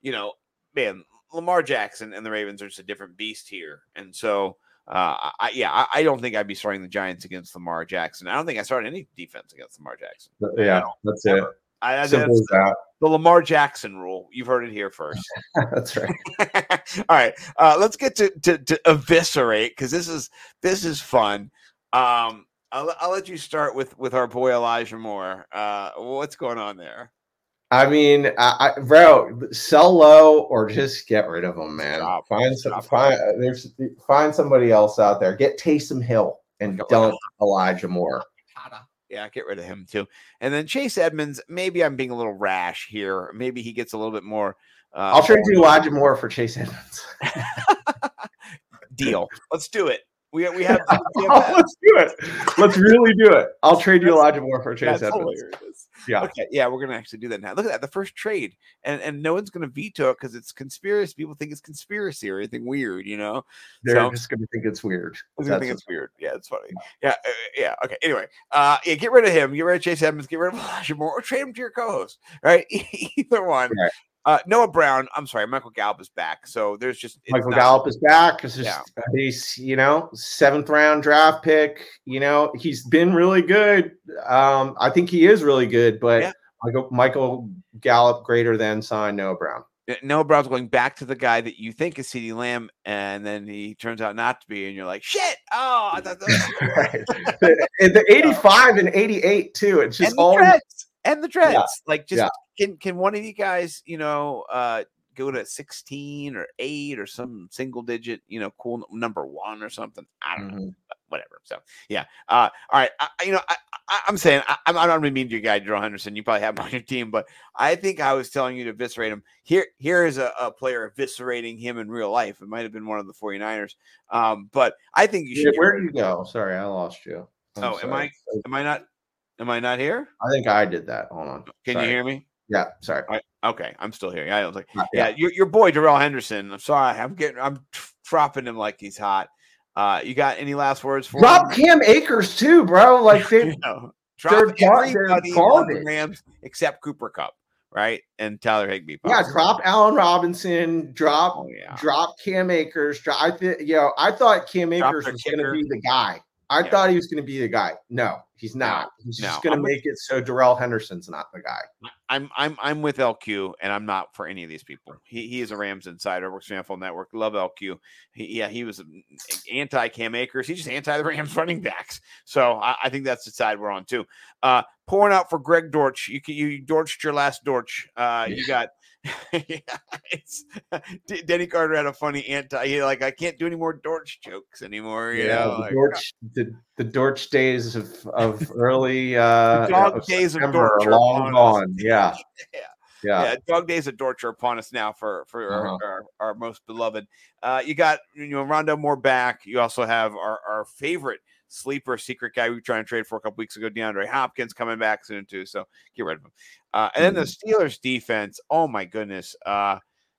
you know, man, Lamar Jackson and the Ravens are just a different beast here. And so, uh, I, yeah, I, I don't think I'd be starting the Giants against Lamar Jackson. I don't think I started any defense against Lamar Jackson. Yeah, that's it. I, I, Simple that's as that. the Lamar Jackson rule. You've heard it here first. that's right. All right, uh, let's get to to, to eviscerate because this is this is fun. Um, I'll, I'll let you start with with our boy Elijah Moore. Uh, what's going on there? I mean, I, I, bro, sell low or just get rid of them, man. Stop. Find some, find there's find somebody else out there. Get Taysom Hill and dump Elijah Moore. Yeah, get rid of him too. And then Chase Edmonds, maybe I'm being a little rash here. Maybe he gets a little bit more. Uh, I'll trade you Elijah Moore for Chase Edmonds. deal. Let's do it. We we have. we have let's do it. Let's really do it. I'll trade you Elijah Moore for Chase Edmonds. hilarious. Yeah. Okay. Yeah, we're gonna actually do that now. Look at that, the first trade, and and no one's gonna veto it because it's conspiracy. People think it's conspiracy or anything weird, you know. They're So- just going to think it's weird. Was gonna think it's weird. Yeah, it's funny. Yeah, uh, yeah. Okay. Anyway, uh, yeah, get rid of him. Get rid of Chase Edmonds. Get rid of Elijah Moore, or trade him to your co-host. Right, either one. Right. Uh, Noah Brown. I'm sorry, Michael Gallup is back. So there's just Michael not- Gallup is back. It's just, Yeah. He's you know seventh round draft pick. You know he's been really good. Um, I think he is really good, but Yeah. Michael, Michael Gallup greater than sign Noah Brown. Noah Brown's going back to the guy that you think is CeeDee Lamb, and then he turns out not to be, and you're like, shit. Oh, I thought that was right. the, and the 85 and 88 too. It's just all dreads and the dreads. Like, just Yeah. can can one of you guys, you know, uh, go to 16 or eight or some single digit, you know, cool number one or something? I don't know. Mhm. but whatever. So yeah. Uh, all right. I, you know, I, I'm saying I, I'm, not really mean to your guy, Joe Henderson. You probably have him on your team, but I think I was telling you to eviscerate him. Here, here is a, a player eviscerating him in real life. It might have been one of the 49ers. Um, but I think you should. where did you go? Sorry, I lost you. I'm Oh, am I? Am I not? Am I not here? I think I did that. Hold on. Can Sorry. you hear me? Yeah, sorry. I, okay, I'm still here. I was like, Uh, yeah, your, your boy Darrell Henderson. I'm sorry, I'm getting, I'm dropping him like he's hot. Uh, you got any last words for Drop him? Cam Akers too, bro. Like they, No. they're Drop everybody on the. Rams except Cooper Kupp, right? And Tyler Higbee. yeah, drop Allen Robinson, drop Oh yeah. drop Cam Akers. Drop, I think, you know, I thought Cam Akers was going to be the guy. I Yeah. thought he was going to be the guy. No, he's not. he's no. just going to make it so Darrell Henderson's not the guy. I'm I'm I'm with LQ, and I'm not for any of these people. He he is a Rams insider, works for NFL Network. Love LQ. He, yeah, he was anti Cam Akers. He's just anti the Rams running backs. So I, I think that's the side we're on too. Uh, pouring out for Greg Dortch. You you Dortched your last Dortch. Uh, you got. yeah, it's, Denny Carter had a funny anti. Like I can't do any more Dortch jokes anymore. You know, the like, Dortch, the, the Dortch days of, of early uh, dog days of are are long gone. Yeah, Yeah. yeah. yeah, dog days of Dortch are upon us now for for Uh-huh. our, our, our most beloved. Uh, you got you know Rondale Moore back. You also have our, our favorite sleeper secret guy we were trying to trade for a couple weeks ago, DeAndre Hopkins coming back soon too. So get rid of him. Uh, and then the Steelers defense. Oh my goodness. Uh,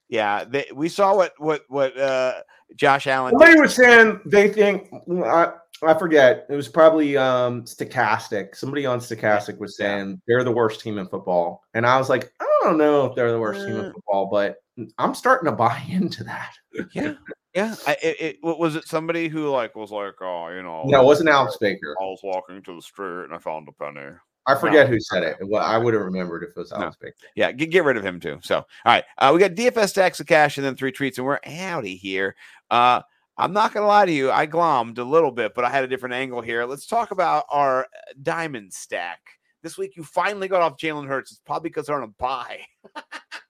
yeah, they, we saw what what what uh, Josh Allen. Somebody was saying they think I, I forget. It was probably um Stochastic. Somebody on Stochastic was Yeah. saying they're the worst team in football, and I was like, I don't know if they're the worst team in football, but I'm starting to bye into that. Yeah, yeah. I, it, it was it somebody who like was like, oh, you know, No, it wasn't Alex Baker. I was walking to the street and I found a penny. I forget who said it. Well, I would have remembered if it was No. Alex Baker. Yeah, get, get rid of him too. So, all right, uh, we got DFS stacks of cash and then three treats, and we're outy here. Uh, I'm not gonna lie to you, I glommed a little bit, but I had a different angle here. Let's talk about our uh, diamond stack. This week, you finally got off Jalen Hurts. It's probably because they're on a buy.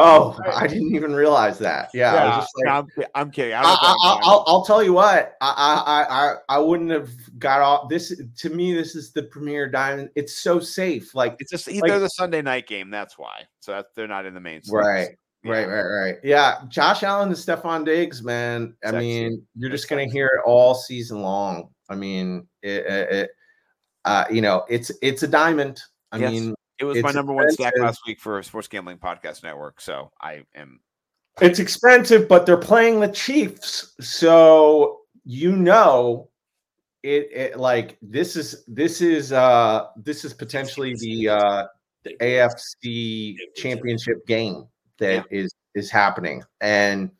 Oh, I didn't even realize that. Yeah, I was just like, I'm kidding. I I, don't know if I, they're on a bye. will I'll tell you what. I, I, I, I- I wouldn't have got off this. To me, this is the premier diamond. It's so safe. Like, It's just like- they're the Sunday night game. That's why. So that's, they're not in the main. right, Yeah. right, right, right. Yeah, Josh Allen and Stefon Diggs, man. I Sexy. mean, you're just gonna hear it all season long. I mean, it, it, it uh, you know, it's it's a diamond. I Yes. mean, It was my It's number one stack last week for Sports Gambling Podcast Network. So I am. It's expensive, but they're playing the Chiefs, so you know it, it like this is this is uh this is potentially the uh AFC championship game that is is happening. And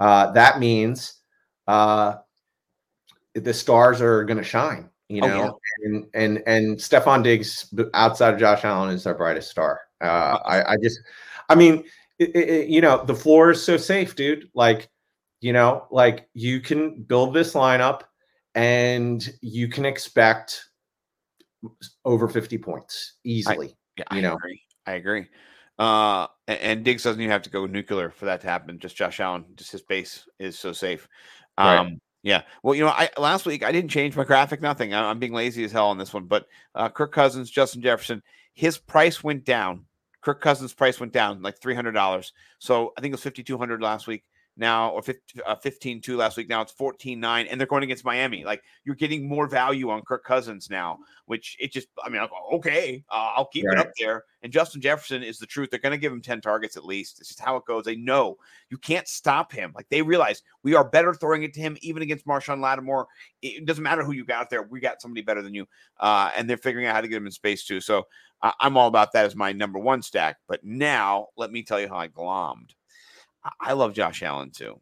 uh that means uh the stars are gonna shine, you Oh, know, and and and Stefon Diggs outside of Josh Allen is our brightest star. Uh I, I just I mean it, it- you know the floor is so safe dude like you know like you can build this lineup and you can expect over 50 points easily Yeah, You I know. agree. I agree. Uh, a- and, Diggs doesn't even have to go nuclear for that to happen. Just Josh Allen, just his base is so safe. Right. Yeah. Well, you know, I last week I didn't change my graphic. Nothing. I- I'm being lazy as hell on this one. But uh, Kirk Cousins, Justin Jefferson, his price went down. Kirk Cousins' price went down like three hundred dollars. So I think it was fifty two hundred last week. Now or 50, uh, 15 2 last week. Now it's 14 9, and they're going against Miami. Like you're getting more value on Kirk Cousins now, which it just, I mean, okay, uh, I'll keep it up there. And Justin Jefferson is the truth. They're going to give him 10 targets at least. It's just how it goes. They know you can't stop him. Like they realize we are better throwing it to him, even against Marshon Lattimore. It doesn't matter who you got there. We got somebody better than you. Uh, and they're figuring out how to get him in space too. So I'm all about that as my number one stack. But now let me tell you how I glommed. I, love Josh Allen too.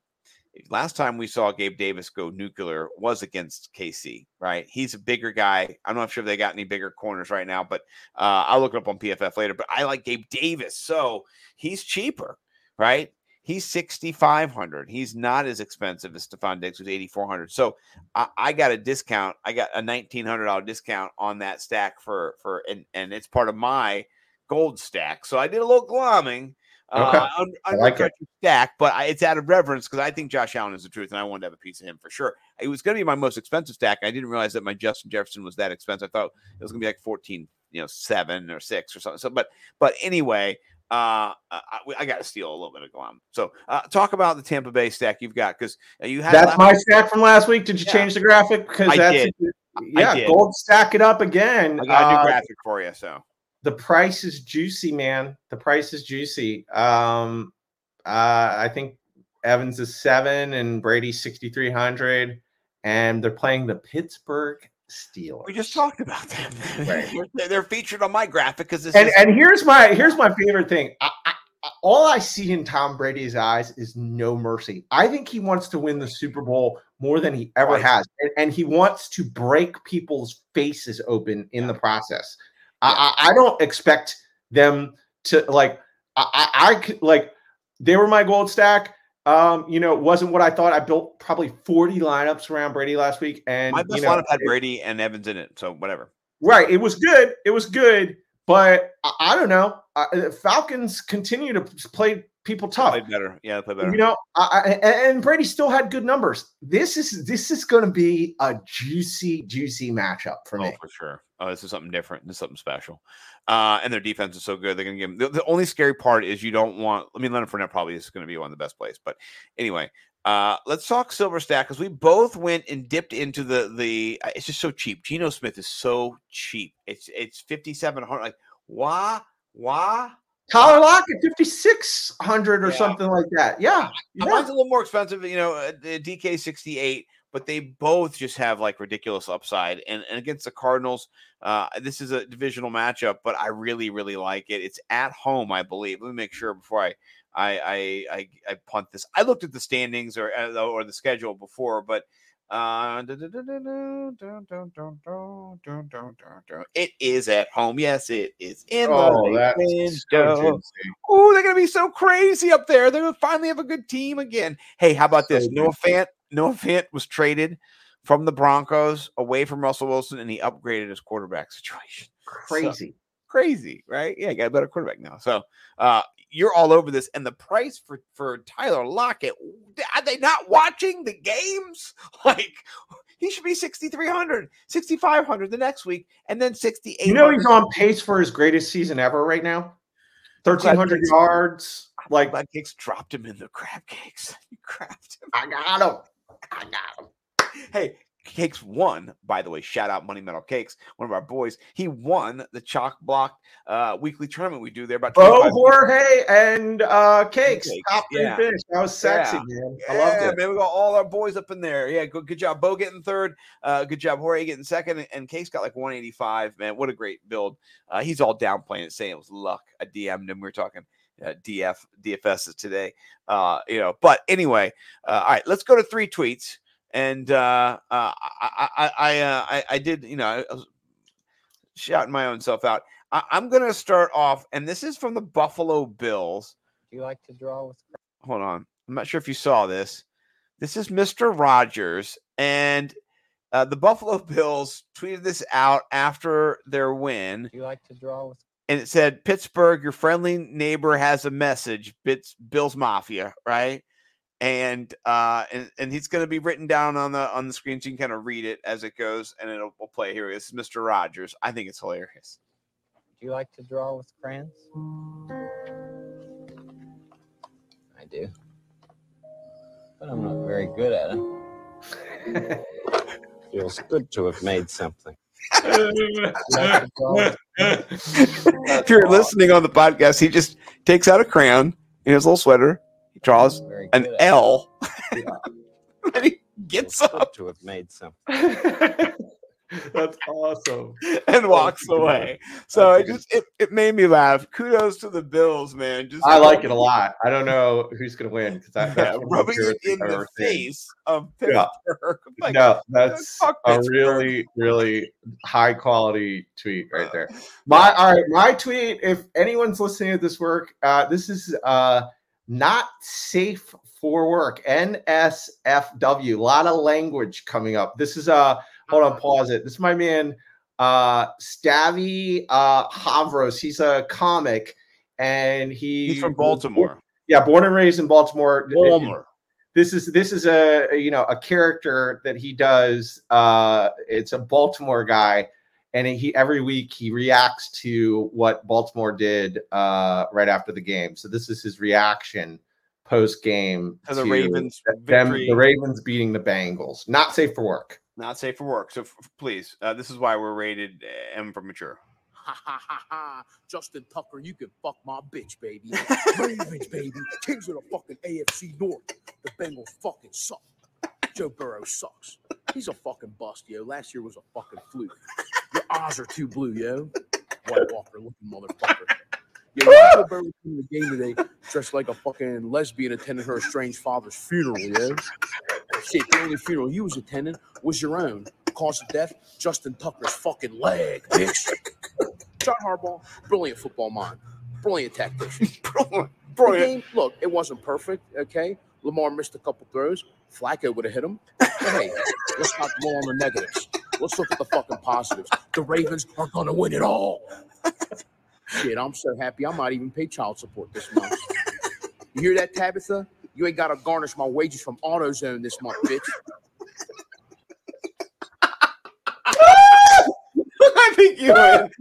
Last time we saw Gabe Davis go nuclear was against KC, right? He's a bigger guy. I'm not sure if they got any bigger corners right now, but uh, I'll look it up on PFF later. But I like Gabe Davis, so he's cheaper, right? He's 6,500. He's not as expensive as Stefon Diggs, who's 8,400. So I, I got a discount. I got a $1,900 discount on that stack for for and and it's part of my gold stack. So I did a little glomming. Okay. Uh, un- I like it. stack, but I, it's out of reverence because I think Josh Allen is the truth, and I wanted to have a piece of him for sure. It was going to be my most expensive stack. I didn't realize that my Justin Jefferson was that expensive. I thought it was going to be like fourteen, you know, seven or six or something. So, but but anyway, uh, I, I got to steal a little bit of glom. So, uh, talk about the Tampa Bay stack you've got because you had that's last- my stack from last week did you Yeah. change the graphic because I that's did. yeah did. gold stack it up again I got a new Uh, graphic for you. So the price is juicy, man. The price is juicy. Um, uh, I think Evans is seven and three hundred, and they're playing the Pittsburgh Steelers. we just talked about them. Right. they're, they're featured on my graphic because this and is and here's my here's my favorite thing. I, I, all I see in Tom Brady's eyes is no mercy. I think he wants to win the Super Bowl more than he ever Right. has, and, and he wants to break people's faces open in the process. I, I, I don't expect them to like. I, I, I like they were my gold stack. Um, you know, it wasn't what I thought. I built probably 40 lineups around Brady last week, and my best you know, lineup had it- Brady and Evans in it. So whatever. Right. It was good. It was good, but I, I don't know. Uh, Falcons continue to play people tough. Played better. Yeah, played better. You know, I, I, and Brady still had good numbers. This is this is going to be a juicy, juicy matchup for Oh, me. for sure. Oh, this is something different. This is something special. Uh, and their defense is so good. They're going to give them. The, the only scary part is you don't want. I mean, Leonard Fournette probably is going to be one of the best plays. But anyway, uh, let's talk Silver Stack because we both went and dipped into the the. uh, It's just so cheap. Geno Smith is so cheap. It's it's fifty seven hundred. Like why why? Tyler Lockett, 5,600 or Yeah. something like that. Yeah. Yeah. Mine's a little more expensive, you know, uh, the DK 68, but they both just have like ridiculous upside. And, and against the Cardinals, uh, this is a divisional matchup, but I really, really like it. It's at home, I believe. Let me make sure before I. I, I I I punt this. I looked at the standings or uh, or the schedule before, but it is at home. Yes, it is in oh, the window. So Ooh, they're gonna be so crazy up there. They're gonna finally have a good team again. Hey, how about so this? Noah Fant, Noah Fant was traded from the Broncos away from Russell Wilson, and he upgraded his quarterback situation. Crazy. So, crazy, right? Yeah, got a better quarterback now. So uh you're all over this. And the price for for Tyler Lockett, are they not watching the games? Like he should be 6,300, 6,500 the next week, and then 68. You know he's on pace for his greatest season ever right now. Thirteen hundred Glad- yards. Like my Cakes dropped him in the crab cakes. You crapped him. I got him. I got him. Hey, Cakes won, by the way. Shout out Money Metal Cakes, one of our boys. He won the chalk block uh, weekly tournament we do there about Bo Jorge and uh cakes. Cakes, Top three yeah. finish. That was sexy, Yeah. man. I loved Yeah, it. man, we got all our boys up in there. Yeah, good, good job, Bo getting third. Uh, good job, Jorge getting second, and- and Case got like 185. Man, what a great build. Uh, he's all downplaying it, saying it was luck. I DM'd him. We were talking uh, DF DFSs today. Uh, you know, but anyway, uh, all right, let's go to three tweets. And uh, uh, I, I, I, uh, I, I did, you know, I was shouting my own self out. I, I'm going to start off, and this is from the Buffalo Bills Do you like to draw with hold on. I'm not sure if you saw this. This is Mr. Rogers, and uh, the Buffalo Bills tweeted this out after their win, do you like to draw with and it said, "Pittsburgh, your friendly neighbor has a message. Bits Bills Mafia, right?" And uh, and and he's going to be written down on the on the screen, so you can kind of read it as it goes, and it'll will play. Here it is, Mr. Rogers. I think it's hilarious. do you like to draw with crayons? I do. But I'm not very good at it. Feels good to have made something. Do you like to draw with if you're listening on the podcast, he just takes out a crayon in his little sweater. He draws an good at L, and he gets Feels up to have made something. That's awesome. and walks away. So it just it, it made me laugh. Kudos to the Bills, man. Just I like it a lot. I don't know who's gonna win because that, Yeah, that's one of my rubbing it in I've the ever seen. face of Yeah. Pittsburgh. Like, no, that's fuck a really, really high quality tweet right there. My all right, my tweet. If anyone's listening to this work, uh, this is uh, not safe for work. NSFW. A lot of language coming up. This is uh, hold on, pause it. This is my man, uh, Stavi uh, Havros. He's a comic, and he He's from Baltimore. Yeah, born and raised in Baltimore. Baltimore. This is this is a, a, you know a character that he does. Uh, it's a Baltimore guy, and he every week he reacts to what Baltimore did uh, right after the game. So this is his reaction post game To the Ravens them, victory. the Ravens beating the Bengals. Not safe for work. Not safe for work. So f- please, uh, this is why we're rated uh, M for mature. Ha ha ha ha. Justin Tucker, you can fuck my bitch, baby. Ravens, baby. Kings of the fucking AFC North. The Bengals fucking suck. Joe Burrow sucks. He's a fucking bust, yo. Last year was a fucking fluke. Eyes are too blue, yo. White Walker looking motherfucker. Yo, Joe Burrow came to the game today dressed like a fucking lesbian attending her estranged father's funeral, yo. Oh, shit, the only funeral you was attending was your own. Cause of death, Justin Tucker's fucking leg, bitch. John Harbaugh, brilliant football mind, brilliant tactician. Brilliant. game, look, it wasn't perfect, okay? Lamar missed a couple throws. Flacco would have hit him. But hey, let's not dwell on the negatives. Let's look at the fucking positives. The Ravens are gonna win it all. Shit, I'm so happy I might even pay child support this month. You hear that, Tabitha? You ain't gotta garnish my wages from AutoZone this month, bitch. I think you went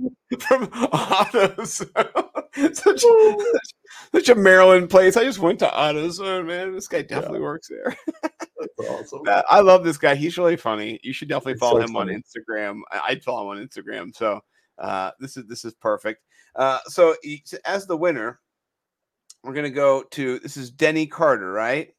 from AutoZone. such, such, such a Maryland place. I just went to AutoZone, man. This guy definitely works there. That's awesome. I love this guy. He's really funny. You should definitely It's follow so him on. Instagram. I- I'd follow him on Instagram. So uh, this is this is perfect. Uh, so he- as the winner, we're gonna go to this is Denny Carter, right?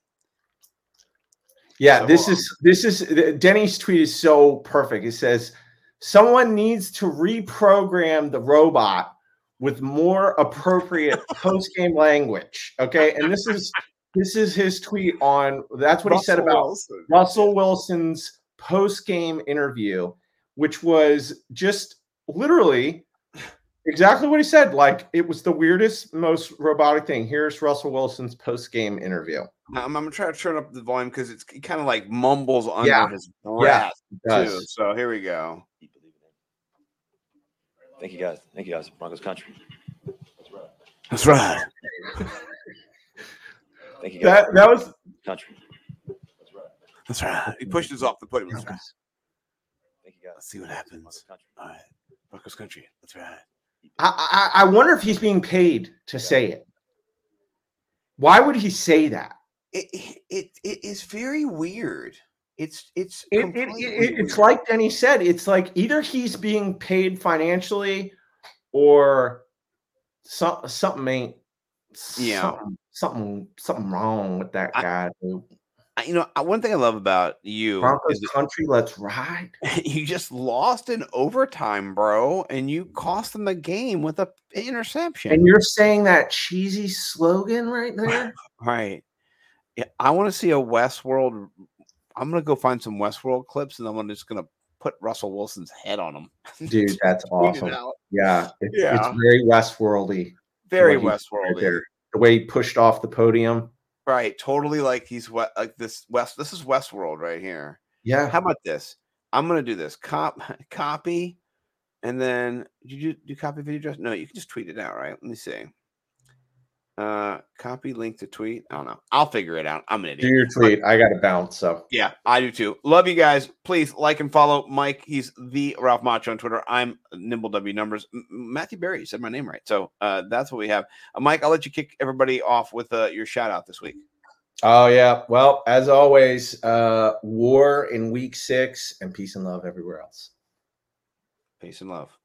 Yeah, So, this is this is Denny's tweet is so perfect. It says someone needs to reprogram the robot with more appropriate post game language. Okay, and this is this is his tweet on. That's what he said about Wilson. Russell Wilson's post game interview, which was just literally exactly what he said. Like it was the weirdest, most robotic thing. Here's Russell Wilson's post game interview. I'm, I'm gonna try to turn up the volume because it's it kind of like mumbles under Yeah. his breath yeah, does. too. So here we go. Thank you guys. Thank you guys. Broncos country. That's right. That's right. Thank you guys. That that was country. That's right. That's right. He pushed us off the podium. That's right. Thank you guys. Let's see what happens. All right, Broncos country. That's right. I, I I wonder if he's being paid to say it. Why would he say that? It it it is very weird. It's it's It, it, it, it's like Denny said. It's like either he's being paid financially, or some, something ain't. Yeah. something, something something wrong with that guy. I- you know one thing I love about you Broncos country, let's ride. you just lost in overtime, bro, and you cost them the game with a interception. And you're saying that cheesy slogan right there? Right. Yeah, I want to see a Westworld. I'm gonna go find some Westworld clips, and I'm just gonna put Russell Wilson's head on them. Dude, that's awesome. Yeah, it's, Yeah. it's very Westworldy. Very right Westworldy. there. The way he pushed off the podium. Right. Totally like he's what like this West. This is Westworld right here. Yeah. How about this? I'm gonna do this. Cop copy, and then did you do, do copy video address? No, you can just tweet it out, right? Let me see. Uh, copy link to tweet. I don't know. I'll figure it out. I'm an idiot. Do your tweet. I got to bounce. So Yeah, I do too. Love you guys. Please like and follow Mike. He's the Ralph Macho on Twitter. I'm Nimble W Numbers. M- Matthew Berry you said my name right. So uh, that's what we have. Uh, Mike, I'll let you kick everybody off with uh, your shout out this week. Oh yeah. Well, as always, uh war in week six and peace and love everywhere else. Peace and love.